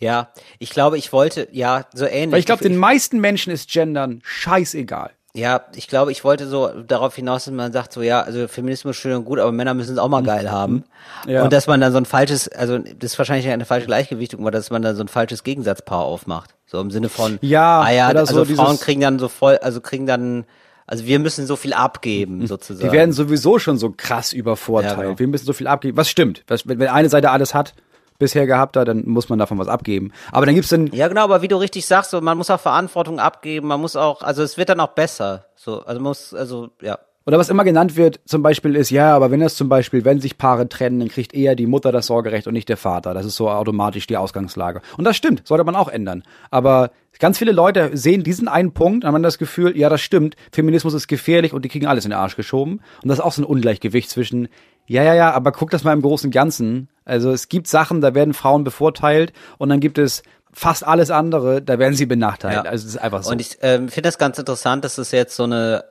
Ja, ich glaube, ich wollte, ja, so ähnlich. Weil ich glaube, den meisten Menschen ist Gendern scheißegal. Ja, ich glaube, ich wollte so darauf hinaus, dass man sagt so, ja, also Feminismus schön und gut, aber Männer müssen es auch mal geil haben. Ja. Und dass man dann so ein falsches, also das ist wahrscheinlich eine falsche Gleichgewichtung, aber dass man dann so ein falsches Gegensatzpaar aufmacht. So im Sinne von, Ja, ah ja, also so Frauen kriegen dann so voll, also kriegen dann, also wir müssen so viel abgeben, sozusagen. Mhm. Die werden sowieso schon so krass übervorteilt. Ja, genau. Wir müssen so viel abgeben. Was stimmt? Was, wenn eine Seite alles hat, bisher gehabt hat, dann muss man davon was abgeben. Aber dann gibt's dann, Ja, genau, aber wie du richtig sagst, so, man muss auch Verantwortung abgeben, man muss auch, also es wird dann auch besser. So, also muss, also, ja. Oder was immer genannt wird, zum Beispiel ist, ja, aber wenn das zum Beispiel, wenn sich Paare trennen, dann kriegt eher die Mutter das Sorgerecht und nicht der Vater. Das ist so automatisch die Ausgangslage. Und das stimmt, sollte man auch ändern. Aber ganz viele Leute sehen diesen einen Punkt, haben dann das Gefühl, ja, das stimmt, Feminismus ist gefährlich und die kriegen alles in den Arsch geschoben. Und das ist auch so ein Ungleichgewicht zwischen, ja, ja, ja, aber guck das mal im großen und Ganzen. Also es gibt Sachen, da werden Frauen bevorteilt und dann gibt es fast alles andere, da werden sie benachteiligt. Ja. Also es ist einfach so. Und ich ähm, finde das ganz interessant, dass es jetzt so eine,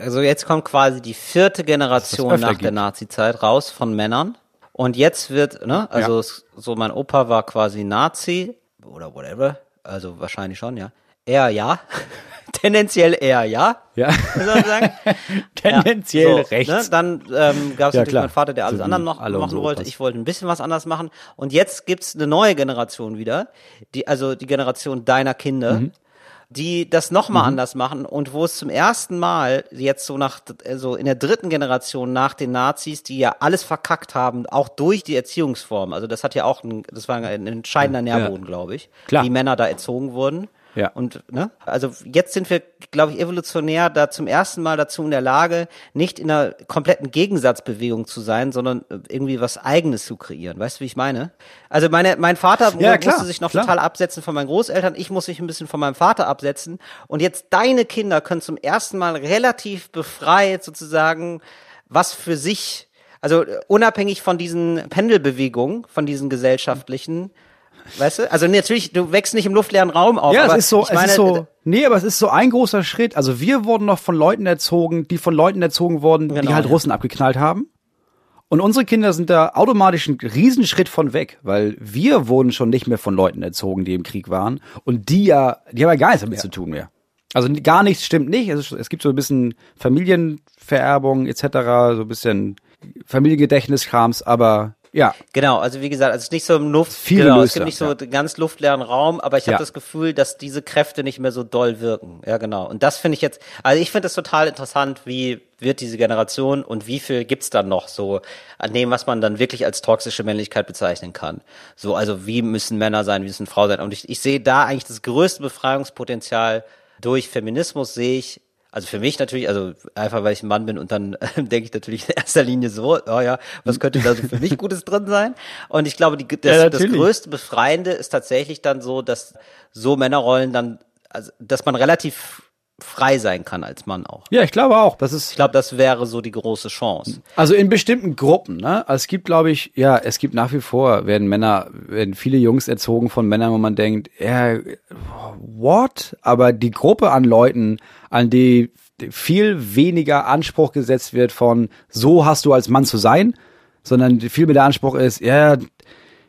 also jetzt kommt quasi die vierte Generation nach der gibt. Nazi-Zeit raus von Männern. Und jetzt wird, ne, also Ja. so mein Opa war quasi Nazi oder whatever, also wahrscheinlich schon, ja. Er ja, tendenziell eher ja, ja. Tendenziell Ja, so, rechts. Ne? Dann ähm, gab es Ja, natürlich klar. meinen Vater, der alles So wie anderen noch alle machen unsere wollte. Opas. Ich wollte ein bisschen was anders machen. Und jetzt gibt's eine neue Generation wieder, die also die Generation deiner Kinder. Mhm. Die das nochmal mal anders machen und wo es zum ersten Mal jetzt so nach, so in der dritten Generation nach den Nazis, die ja alles verkackt haben, auch durch die Erziehungsform. Also das hat ja auch, ein, das war ein entscheidender Nährboden, glaube ich, Klar. wie Männer da erzogen wurden. Ja. Und ne, also jetzt sind wir, glaube ich, evolutionär da zum ersten Mal dazu in der Lage, nicht in einer kompletten Gegensatzbewegung zu sein, sondern irgendwie was Eigenes zu kreieren. Weißt du, wie ich meine? Also meine, mein Vater Ja, musste klar, sich noch klar. total absetzen von meinen Großeltern. Ich muss mich ein bisschen von meinem Vater absetzen. Und jetzt deine Kinder können zum ersten Mal relativ befreit sozusagen was für sich, also äh, unabhängig von diesen Pendelbewegungen, von diesen gesellschaftlichen. Weißt du? Also natürlich, du wächst nicht im luftleeren Raum auf. Ja, es ist so, ich meine, es ist so, nee, aber es ist so ein großer Schritt. Also wir wurden noch von Leuten erzogen, die von Leuten erzogen wurden, die Genau, halt ja. Russen abgeknallt haben. Und unsere Kinder sind da automatisch einen Riesenschritt von weg, weil wir wurden schon nicht mehr von Leuten erzogen, die im Krieg waren. Und die ja, die haben ja gar nichts damit zu tun mehr. Also gar nichts stimmt nicht. Es, ist, es gibt so ein bisschen Familienvererbung etc., so ein bisschen Familiengedächtniskrams, aber ja, Genau, also wie gesagt, es ist nicht so im Luft, Viel genau, es gelöster, gibt nicht so ja. ganz luftleeren Raum, aber ich habe Ja. das Gefühl, dass diese Kräfte nicht mehr so doll wirken. Ja, genau. Und das finde ich jetzt, also ich finde das total interessant, wie wird diese Generation und wie viel gibt's dann noch so an dem, was man dann wirklich als toxische Männlichkeit bezeichnen kann. So, also wie müssen Männer sein, wie müssen Frauen sein. Und ich, ich sehe da eigentlich das größte Befreiungspotenzial durch Feminismus sehe ich also für mich natürlich, also einfach weil ich ein Mann bin und dann denke ich natürlich in erster Linie so, oh ja, was könnte da so für mich Gutes drin sein? Und ich glaube, die, das, Ja, das größte Befreiende ist tatsächlich dann so, dass so Männerrollen dann, also dass man relativ frei sein kann als Mann auch. ja, ich glaube auch. Das ist Ich glaube, das wäre so die große Chance. Also in bestimmten Gruppen, ne? Also es gibt, glaube ich, ja, es gibt nach wie vor, werden Männer, werden viele Jungs erzogen von Männern, wo man denkt, ja, what? Aber die Gruppe an Leuten, an die viel weniger Anspruch gesetzt wird von, so hast du als Mann zu sein, sondern viel mehr der Anspruch ist, ja,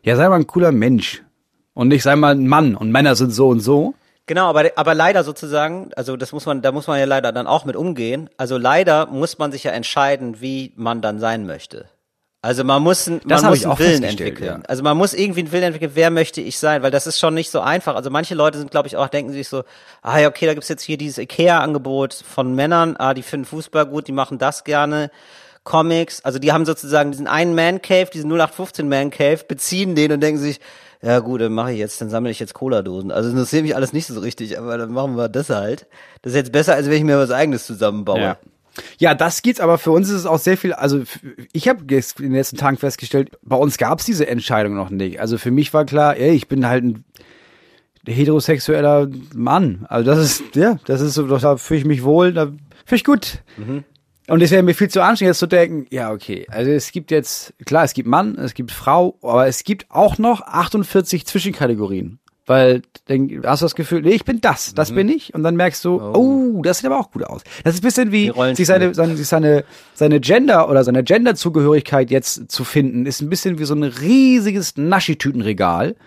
ja, sei mal ein cooler Mensch. Und nicht sei mal ein Mann und Männer sind so und so. Genau, aber, aber leider sozusagen, also das muss man, da muss man ja leider dann auch mit umgehen. Also leider muss man sich ja entscheiden, wie man dann sein möchte. Also man muss, man muss einen Willen entwickeln. ja. Also man muss irgendwie einen Willen entwickeln, wer möchte ich sein, weil das ist schon nicht so einfach. Also manche Leute sind, glaube ich, auch, denken sich so, ah ja, okay, da gibt's jetzt hier dieses Ikea-Angebot von Männern, ah, die finden Fußball gut, die machen das gerne. Comics, also die haben sozusagen diesen einen Man Cave, diesen 0815 Man Cave, beziehen den und denken sich, ja gut, dann mache ich jetzt, dann sammle ich jetzt Cola-Dosen. Also das interessiert mich alles nicht so richtig, aber dann machen wir das halt. Das ist jetzt besser, als wenn ich mir was eigenes zusammenbaue. Ja. Ja, das geht's, aber für uns ist es auch sehr viel, also ich habe in den letzten Tagen festgestellt, bei uns gab's diese Entscheidung noch nicht. Also für mich war klar, ey, ich bin halt ein heterosexueller Mann. Also das ist, ja, das ist so, da fühle ich mich wohl, da fühle ich gut. Und es wäre mir viel zu anstrengend, jetzt zu denken, ja, okay, also es gibt jetzt, klar, es gibt Mann, es gibt Frau, aber es gibt auch noch 48 Zwischenkategorien. Weil dann hast du das Gefühl, nee, ich bin das, das bin ich. Und dann merkst du, oh. das sieht aber auch gut aus. Das ist ein bisschen wie sich seine, seine, seine, seine Gender oder seine Genderzugehörigkeit jetzt zu finden, ist ein bisschen wie so ein riesiges Naschitütenregal,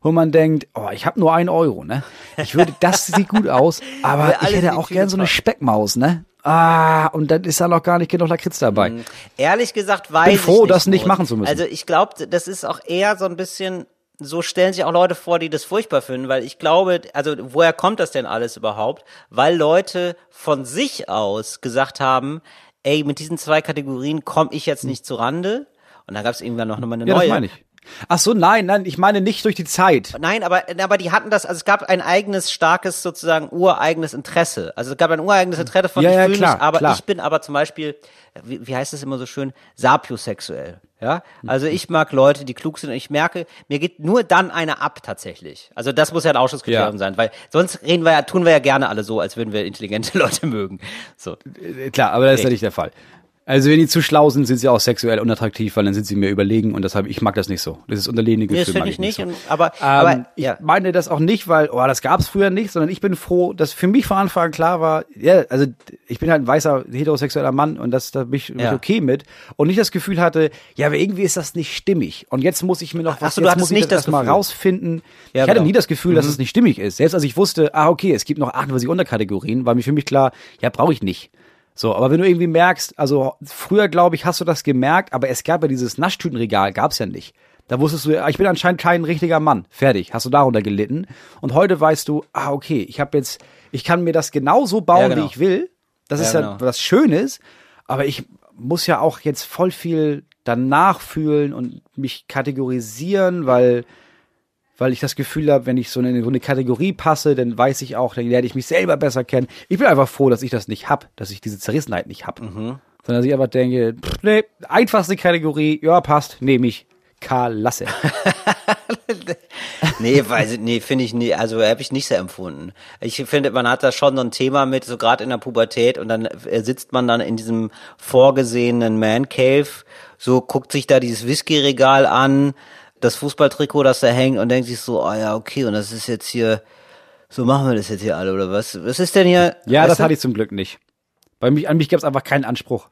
wo man denkt, oh, ich habe nur einen Euro, ne? Ich würde, das sieht gut aus, aber ich hätte auch gern so eine. Speckmaus, ne? Ah, und dann ist da noch gar nicht genug Lakritz dabei. Ehrlich gesagt weiß ich froh, nicht, das nicht machen zu müssen. Also ich glaube, das ist auch eher so ein bisschen, so stellen sich auch Leute vor, die das furchtbar finden, weil ich glaube, also woher kommt das denn alles überhaupt? Weil Leute von sich aus gesagt haben, ey, mit diesen zwei Kategorien komme ich jetzt nicht zu Rande. Und dann gab es irgendwann noch mal eine Ja, neue. das meine ich. Ach so, nein, nein, ich meine nicht durch die Zeit. Nein, aber, aber die hatten das, also es gab ein eigenes, starkes, sozusagen ureigenes Interesse. Also es gab ein ureigenes Interesse von, Ja, ich ja, fühle klar, mich, aber klar. ich bin aber zum Beispiel, wie, wie heißt es immer so schön, sapiosexuell. Ja, also ich mag Leute, die klug sind und ich merke, mir geht nur dann einer ab tatsächlich. Also das muss ja ein Ausschlusskriterium Ja. sein, weil sonst reden wir ja, tun wir ja gerne alle so, als würden wir intelligente Leute mögen. So. Äh, Klar, aber das ist ja nicht der Fall. Also wenn die zu schlau sind, sind sie auch sexuell unattraktiv, weil dann sind sie mir überlegen und deshalb, ich mag das nicht so. Das ist unterlegene Nee, Gefühl. das mag finde ich nicht, so. und, aber, Ähm, aber, ich ja. meine das auch nicht, weil, oh, das gab's früher nicht, sondern ich bin froh, dass für mich von Anfang an klar war, ja, also ich bin halt ein weißer heterosexueller Mann und das da bin ich, ich Ja. okay mit und nicht das Gefühl hatte, ja, aber irgendwie ist das nicht stimmig und jetzt muss ich mir noch was, so, du jetzt muss ich nicht das das Gefühl. rausfinden. Ja, ich hatte genau. nie das Gefühl, dass es nicht stimmig ist. Selbst als ich wusste, ah, okay, es gibt noch 48 Unterkategorien, war mir für mich klar, ja, brauche ich nicht. So, aber wenn du irgendwie merkst, also früher glaube ich, hast du das gemerkt, aber es gab ja dieses Naschtütenregal, gab's ja nicht. Da wusstest du, ich bin anscheinend kein richtiger Mann. Fertig, hast du darunter gelitten. Und heute weißt du, ah, okay, ich habe jetzt, ich kann mir das genauso bauen, Ja, genau. wie ich will. Das Ja, ist ja genau. was Schönes, aber ich muss ja auch jetzt voll viel danach fühlen und mich kategorisieren, weil weil ich das Gefühl habe, wenn ich so in so eine Kategorie passe, dann weiß ich auch, dann lerne ich mich selber besser kennen. Ich bin einfach froh, dass ich das nicht hab, dass ich diese Zerrissenheit nicht hab. Sondern dass ich einfach denke, pff, nee, einfachste Kategorie, ja, passt, nehme ich. Karl Lasse. Nee, weiß ich, nee, finde ich nie, also habe ich nicht so empfunden. Ich finde, man hat da schon so ein Thema mit, so gerade in der Pubertät und dann äh, sitzt man dann in diesem vorgesehenen Man Cave, so guckt sich da dieses Whisky-Regal an, das Fußballtrikot, das da hängt und denkt sich so, ah ja, okay, und das ist jetzt hier, so machen wir das jetzt hier alle, oder was? Was ist denn hier? Ja, das du? hatte ich zum Glück nicht. Bei mich, an mich gab es einfach keinen Anspruch.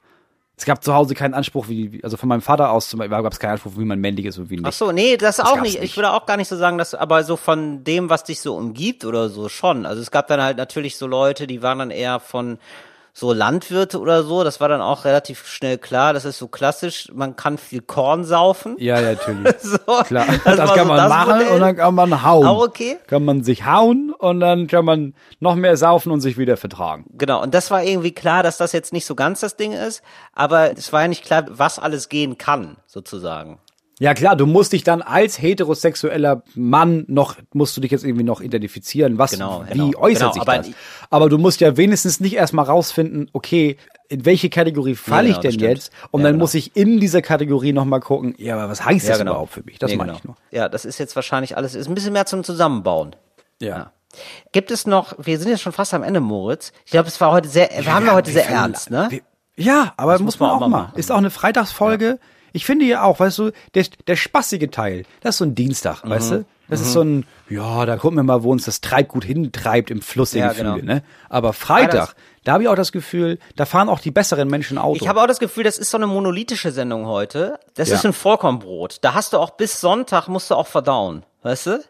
Es gab zu Hause keinen Anspruch, wie, also von meinem Vater aus zum Beispiel gab es keinen Anspruch, wie man männlich ist und wie nicht. Ach so, nee, das, auch gab's nicht. Ich nicht. würde auch gar nicht so sagen, dass, aber so von dem, was dich so umgibt oder so schon. Also es gab dann halt natürlich so Leute, die waren dann eher von so Landwirte oder so. Das war dann auch relativ schnell klar. Das ist so klassisch. Man kann viel Korn saufen. Ja, ja, natürlich. So, Klar, das, war kann so man das machen Modell. und dann kann man hauen. Auch okay. Kann man sich hauen und dann kann man noch mehr saufen und sich wieder vertragen. Genau, und das war irgendwie klar, dass das jetzt nicht so ganz das Ding ist, aber es war ja nicht klar, was alles gehen kann, sozusagen. Ja klar, du musst dich dann als heterosexueller Mann noch, musst du dich jetzt irgendwie noch identifizieren, was, Genau, wie genau. äußert Genau, sich aber das? Aber du musst ja wenigstens nicht erstmal rausfinden, okay, in welche Kategorie falle genau, ich denn das stimmt. jetzt? Und Ja, dann genau. muss ich in dieser Kategorie nochmal gucken, ja, aber was heißt das überhaupt für mich? Das Nee, meine genau. ich nur. Ja, das ist jetzt wahrscheinlich alles, ist ein bisschen mehr zum Zusammenbauen. Ja. Gibt es noch, wir sind jetzt schon fast am Ende, Moritz. Ich glaube, es war heute sehr, wir haben ja heute sehr ernst, ne? Wir- Ja, aber muss man auch mal. machen. Ist auch eine Freitagsfolge. Ich finde ja auch, weißt du, der, der spaßige Teil, das ist so ein Dienstag, Mhm. weißt du? Das ist so ein, ja, da gucken wir mal, wo uns das Treibgut hintreibt im Fluss der Ja, Gefühle, genau. ne? Aber Freitag, Freitags- da habe ich auch das Gefühl, da fahren auch die besseren Menschen Auto. Ich habe auch das Gefühl, das ist so eine monolithische Sendung heute. Das Ja. ist ein Vollkornbrot. Da hast du auch bis Sonntag musst du auch verdauen, weißt du?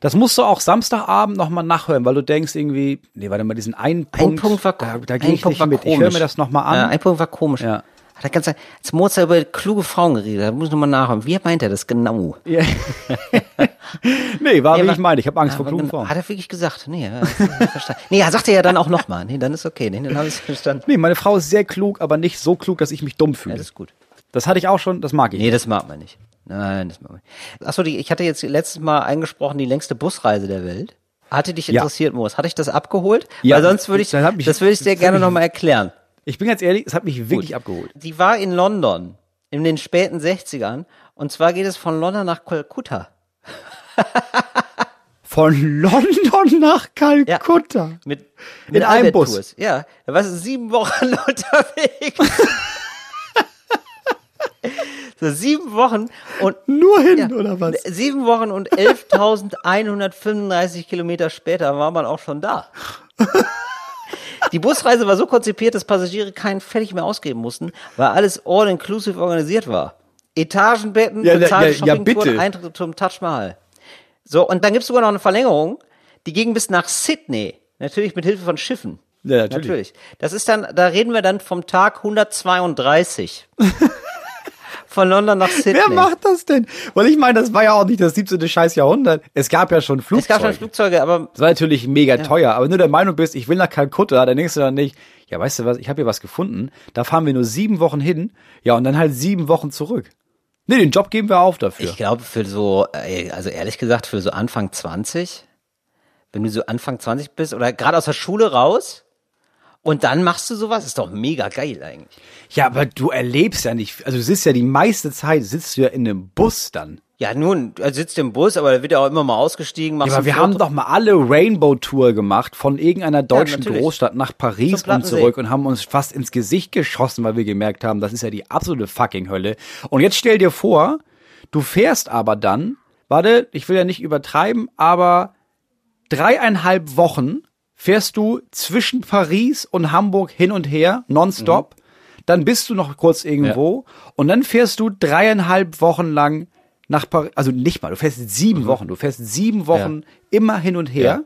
das musst du auch Samstagabend nochmal nachhören, weil du denkst irgendwie, nee, warte mal, diesen einen Punkt, Ein Punkt war, da, da gehe ich Punkt nicht mit. komisch. Ich höre mir das nochmal an. Ja, ein Punkt war komisch. Ja. Hat er ganz, als Mozart über kluge Frauen geredet hat, muss ich nochmal nachhören. Wie meint er das genau? Ja. nee, war Nee, wie ich meine. Ich habe Angst vor Aber klugen genau, Frauen. Hat er wirklich gesagt? Nee, ja, ich verstanden. nee, er sagte ja dann auch nochmal. Nee, dann ist okay. Nee, dann habe ich verstanden. Nee, meine Frau ist sehr klug, aber nicht so klug, dass ich mich dumm Ja, fühle. das ist gut. das hatte ich auch schon, das mag ich. Nee, das mag man nicht. Nein, das mag man nicht. Achso, die, ich hatte jetzt letztes Mal eingesprochen, die längste Busreise der Welt. Hatte dich Ja. interessiert, Moos? Hatte ich das abgeholt? Ja, Weil sonst würde ich, das mich- das würde ich dir gerne nochmal erklären. Ich bin ganz ehrlich, es hat mich wirklich Gut. abgeholt. Die war in London in den späten 60ern und zwar geht es von London nach Kalkutta. Von London nach Kalkutta. Mit, In mit einem Bus. Tours. Ja, da warst du sieben Wochen unterwegs. so sieben Wochen und Nur hin, ja, oder was? sieben Wochen und 11.135 Kilometer später war man auch schon da. Die Busreise war so konzipiert, dass Passagiere keinen Pfennig mehr ausgeben mussten, weil alles all-inclusive organisiert war. Etagenbetten, Ja, bezahlte ja, ja, Shoppingtouren. Eintritt zum Taj Mahal. So, und dann gibt's sogar noch eine Verlängerung, die ging bis nach Sydney. Natürlich mit Hilfe von Schiffen. Ja, natürlich. Das ist dann, da reden wir dann vom Tag 132. Von London nach Sydney. Wer macht das denn? Weil ich meine, das war ja auch nicht das 17. scheiß Jahrhundert. Es gab ja schon es Flugzeuge. gab schon Flugzeuge, aber Das war natürlich mega teuer, aber wenn du der Meinung bist, ich will nach Kalkutta, dann denkst du dann nicht, ja, weißt du was, ich habe hier was gefunden, da fahren wir nur sieben Wochen hin, ja, und dann halt sieben Wochen zurück. Nee, den Job geben wir auf dafür. ich glaube für so, äh, also ehrlich gesagt, für so Anfang 20, wenn du so Anfang 20 bist oder gerade aus der Schule raus und dann machst du sowas, ist doch mega geil eigentlich. ja, aber du erlebst ja nicht, also du sitzt ja die meiste Zeit, sitzt du ja in einem Bus dann. Ja, nun, du sitzt im Bus, aber da wird ja auch immer mal ausgestiegen, Ja, aber wir Foto. haben doch mal alle Rainbow-Tour gemacht von irgendeiner deutschen natürlich. Großstadt nach Paris und zurück und haben uns fast ins Gesicht geschossen, weil wir gemerkt haben, das ist ja die absolute fucking Hölle. Und jetzt stell dir vor, du fährst aber dann, warte, ich will ja nicht übertreiben, aber dreieinhalb Wochen fährst du zwischen Paris und Hamburg hin und her, nonstop. Dann bist du noch kurz irgendwo und dann fährst du dreieinhalb Wochen lang nach Paris, also nicht mal, du fährst sieben Wochen, du fährst sieben Wochen immer hin und her.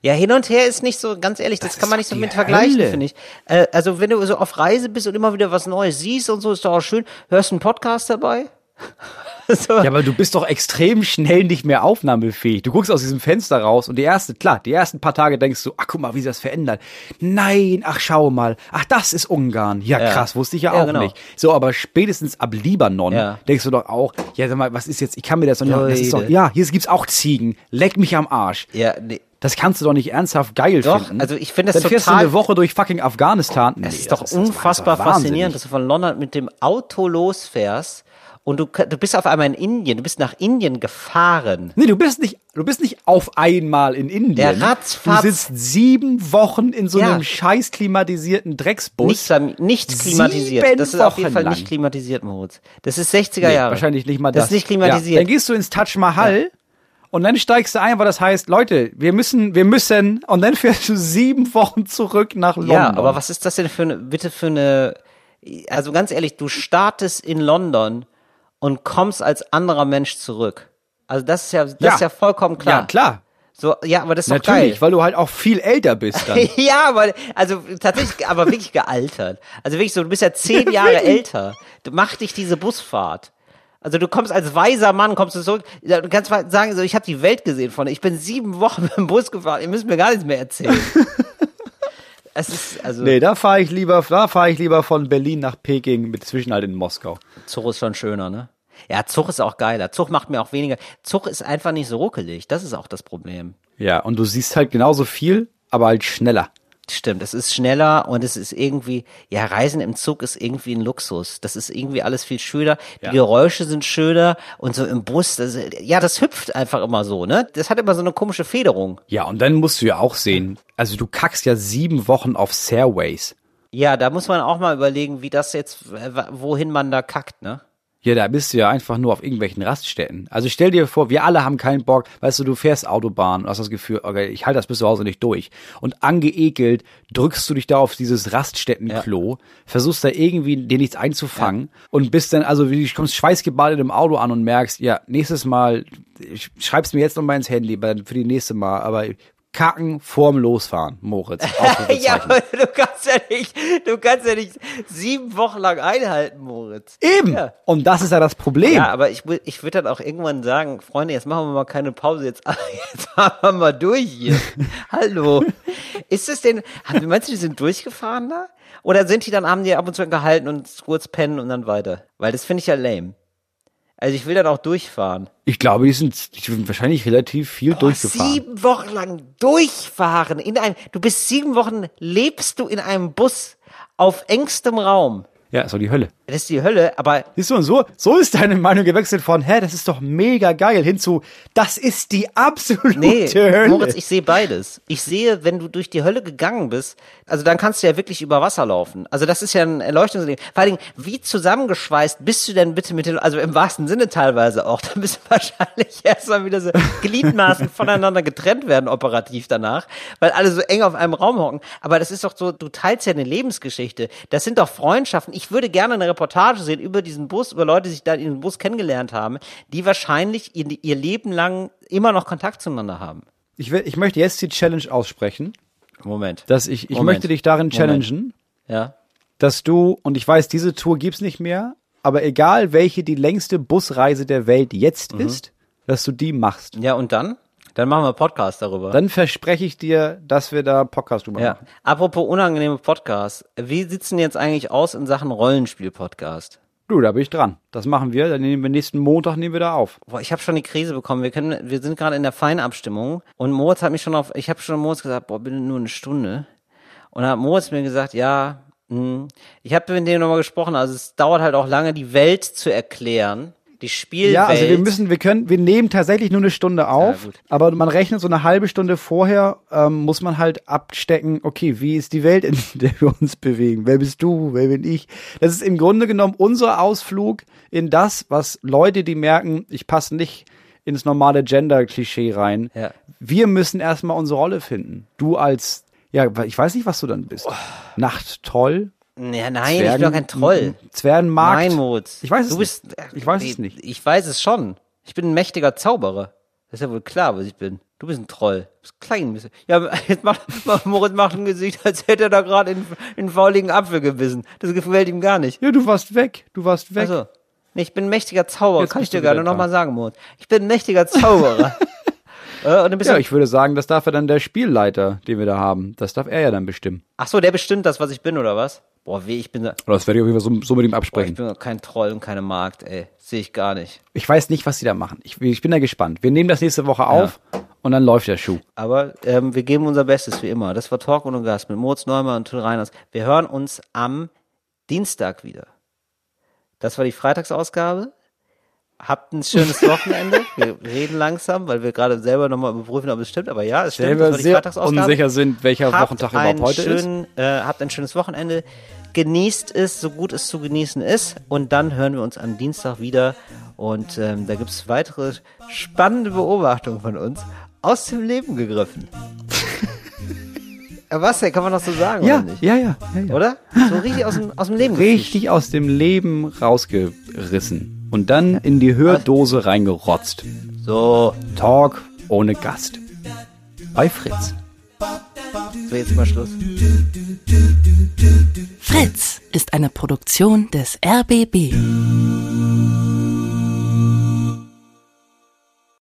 Ja, hin und her ist nicht so, ganz ehrlich, das, Das kann man nicht so mit vergleichen, finde ich. Äh, also wenn du so auf Reise bist und immer wieder was Neues siehst und so, ist doch auch schön. Hörst du einen Podcast dabei? so. Ja, aber du bist doch extrem schnell nicht mehr aufnahmefähig. Du guckst aus diesem Fenster raus und die erste, klar, die ersten paar Tage denkst du, ach guck mal, wie sich das verändert. Nein, ach schau mal, ach das ist Ungarn. Ja, Ja. krass, wusste ich ja, Ja, auch genau. nicht. So, aber spätestens ab Libanon Ja. denkst du doch auch, ja, sag mal, was ist jetzt, ich kann mir das doch nicht, ist doch, ja, hier gibt's auch Ziegen, leck mich am Arsch. ja, nee. Das kannst du doch nicht ernsthaft geil Doch, finden. also ich finde das Dann fährst du eine Woche durch fucking Afghanistan. Nee, Es ist doch das unfassbar war faszinierend, dass du von London mit dem Auto losfährst und du, du bist auf einmal in Indien, du bist nach Indien gefahren. Nee, du bist nicht, du bist nicht auf einmal in Indien. Der ratzfatz- Du sitzt sieben Wochen in so Ja. einem scheiß klimatisierten Drecksbus. Nicht, nichts klimatisiert. Sieben Das ist auf jeden Wochen Fall lang. nicht klimatisiert, Moritz. Das ist 60er Nee, Jahre. Wahrscheinlich nicht mal das. das. ist nicht Ja, klimatisiert. dann gehst du ins Taj Mahal und dann steigst du ein, weil das heißt, Leute, wir müssen, wir müssen, und dann fährst du sieben Wochen zurück nach London. Ja, aber was ist das denn für eine, bitte für eine, also ganz ehrlich, du startest in London und kommst als anderer Mensch zurück. Also das ist ja, das Ja. ist ja vollkommen klar. Ja, klar. So, ja, aber das ist doch Natürlich, geil. weil du halt auch viel älter bist dann. ja, aber, also tatsächlich, aber wirklich gealtert. Also wirklich so, du bist ja zehn Jahre älter. Du mach dich diese Busfahrt. Also du kommst als weiser Mann, kommst du zurück, du kannst mal sagen, so, ich habe die Welt gesehen von, ich bin sieben Wochen mit dem Bus gefahren, ihr müsst mir gar nichts mehr erzählen. es ist, also, Nee, da fahre ich lieber, da fahre ich lieber von Berlin nach Peking mit Zwischenhalt in Moskau. Zug ist schon schöner, ne? Ja, Zug ist auch geiler. Zug macht mir auch weniger. Zug ist einfach nicht so ruckelig. Das ist auch das Problem. Ja, und du siehst halt genauso viel, aber halt schneller. Stimmt, es ist schneller und es ist irgendwie, ja, Reisen im Zug ist irgendwie ein Luxus. Das ist irgendwie alles viel schöner. Die Ja. Geräusche sind schöner und so im Bus, das, ja, das hüpft einfach immer so, ne? Das hat immer so eine komische Federung. Ja, und dann musst du ja auch sehen, also du kackst ja sieben Wochen auf Stairways. Ja, da muss man auch mal überlegen, wie das jetzt, wohin man da kackt, ne? Ja, da bist du ja einfach nur auf irgendwelchen Raststätten. Also stell dir vor, wir alle haben keinen Bock, weißt du, du fährst Autobahn und hast das Gefühl, okay, ich halte das bis zu Hause nicht durch. Und angeekelt drückst du dich da auf dieses Raststättenklo, versuchst da irgendwie dir nichts einzufangen und bist dann, also wie du kommst schweißgebadet im Auto an und merkst, ja, nächstes Mal, ich schreib's mir jetzt nochmal ins Handy, für die nächste Mal, aber kacken vorm Losfahren, Moritz. ja, aber du kannst ja nicht, du kannst ja nicht sieben Wochen lang einhalten, Moritz. Eben. Ja. Und das ist ja das Problem. Ja, aber ich, ich würde dann auch irgendwann sagen, Freunde, jetzt machen wir mal keine Pause, jetzt, jetzt fahren wir mal durch hier. Hallo. Ist es denn, meinst du, die sind durchgefahren da? Oder sind die dann, haben die ab und zu gehalten und kurz pennen und dann weiter? Weil das finde ich ja lame. Also ich will dann auch durchfahren. Ich glaube, die sind, die sind wahrscheinlich relativ viel durchgefahren. Sieben Wochen lang durchfahren in einem, du bist sieben Wochen, lebst du in einem Bus auf engstem Raum. Ja, ist doch die Hölle. Das ist die Hölle, aber Siehst du, und so, so ist deine Meinung gewechselt von, hä, das ist doch mega geil, hin zu, das ist die absolute Nee, Hölle. Moritz, ich sehe beides. Ich sehe, wenn du durch die Hölle gegangen bist, also dann kannst du ja wirklich über Wasser laufen. Also das ist ja ein Erleuchtungserlebnis. Vor allen Dingen, wie zusammengeschweißt bist du denn bitte mit den, also im wahrsten Sinne teilweise auch, dann bist du wahrscheinlich erstmal wieder so Gliedmaßen voneinander getrennt werden operativ danach, weil alle so eng auf einem Raum hocken. Aber das ist doch so, du teilst ja eine Lebensgeschichte. Das sind doch Freundschaften. Ich würde gerne eine Reportage sehen über diesen Bus, über Leute, die sich da in diesem Bus kennengelernt haben, die wahrscheinlich ihr, ihr Leben lang immer noch Kontakt zueinander haben. Ich, will, ich möchte jetzt die Challenge aussprechen, Moment. dass ich, ich Moment. möchte dich darin Moment. challengen, Ja. dass du, und ich weiß, diese Tour gibt's nicht mehr, aber egal welche die längste Busreise der Welt jetzt Mhm. ist, dass du die machst. Ja, und dann? Dann machen wir Podcast darüber. Dann verspreche ich dir, dass wir da Podcast drüber ja. machen. Apropos unangenehme Podcasts. Wie sieht's denn jetzt eigentlich aus in Sachen Rollenspiel-Podcast? Du, da bin ich dran. Das machen wir. Dann nehmen wir nächsten Montag nehmen wir da auf. Boah, ich habe schon die Krise bekommen. Wir können, wir sind gerade in der Feinabstimmung und Moritz hat mich schon auf, ich habe schon Moritz gesagt, boah, bitte nur eine Stunde. Und dann hat Moritz mir gesagt, ja, mh. ich habe mit dem nochmal gesprochen. Also es dauert halt auch lange, die Welt zu erklären, die Spielwelt. Ja, also wir müssen, wir können, wir nehmen tatsächlich nur eine Stunde auf, gut. aber man rechnet so eine halbe Stunde vorher, ähm, muss man halt abstecken, okay, wie ist die Welt, in der wir uns bewegen? Wer bist du? Wer bin ich? Das ist im Grunde genommen unser Ausflug in das, was Leute, die merken, ich passe nicht ins normale Gender-Klischee rein. Ja. Wir müssen erstmal unsere Rolle finden. Du als, ja, ich weiß nicht, was du dann bist. Nachttroll? Ja, nein, ich bin doch kein Troll. Zwergenmarkt? Nein, Moritz. Ich weiß es du bist, nicht. Ich weiß es nicht. Ich weiß es schon. Ich bin ein mächtiger Zauberer. Das ist ja wohl klar, was ich bin. Du bist ein Troll. Du bist klein. Bist ja, jetzt macht, Moritz macht ein Gesicht, als hätte er da gerade in, in einen fauligen Apfel gebissen. Das gefällt ihm gar nicht. Ja, du warst weg. Du warst weg. Also, nee, ich bin ein mächtiger Zauberer. Jetzt Kann ich dir gerne wieder nochmal sagen, Moritz. Ich bin ein mächtiger Zauberer. äh, und dann bist Ja, ich würde sagen, das darf ja dann der Spielleiter, den wir da haben, das darf er ja dann bestimmen. ach so, der bestimmt das, was ich bin, oder was? Boah, weh, ich bin, da- Oder das werde ich auf jeden Fall so, so mit ihm boah, ich absprechen. bin kein Troll und keine Magd, ey. Sehe ich gar nicht. Ich weiß nicht, was sie da machen. Ich, ich bin da gespannt. Wir nehmen das nächste Woche auf und dann läuft der Schuh. Aber ähm, wir geben unser Bestes, wie immer. Das war Talk ohne Gast mit Moritz Neumann und Till Reiners. Wir hören uns am Dienstag wieder. Das war die Freitagsausgabe. Habt ein schönes Wochenende. Wir reden langsam, weil wir gerade selber nochmal überprüfen, ob es stimmt. Aber ja, es stimmt. Selber das war die sehr unsicher sind, welcher Habt Wochentag überhaupt heute ist. schönen, Äh, habt ein schönes Wochenende. Genießt es, so gut es zu genießen ist. Und dann hören wir uns am Dienstag wieder. Und ähm, da gibt's weitere spannende Beobachtungen von uns aus dem Leben gegriffen. Ja, Was denn? Kann man doch so sagen, Ja, oder nicht? ja, ja, ja, ja. Oder? So richtig aus dem, aus dem Leben. Richtig aus dem Leben rausgerissen und dann in die Hördose reingerotzt. So, Talk ohne Gast. Bei Fritz. so jetzt mal Schluss. Fritz ist eine Produktion des RBB.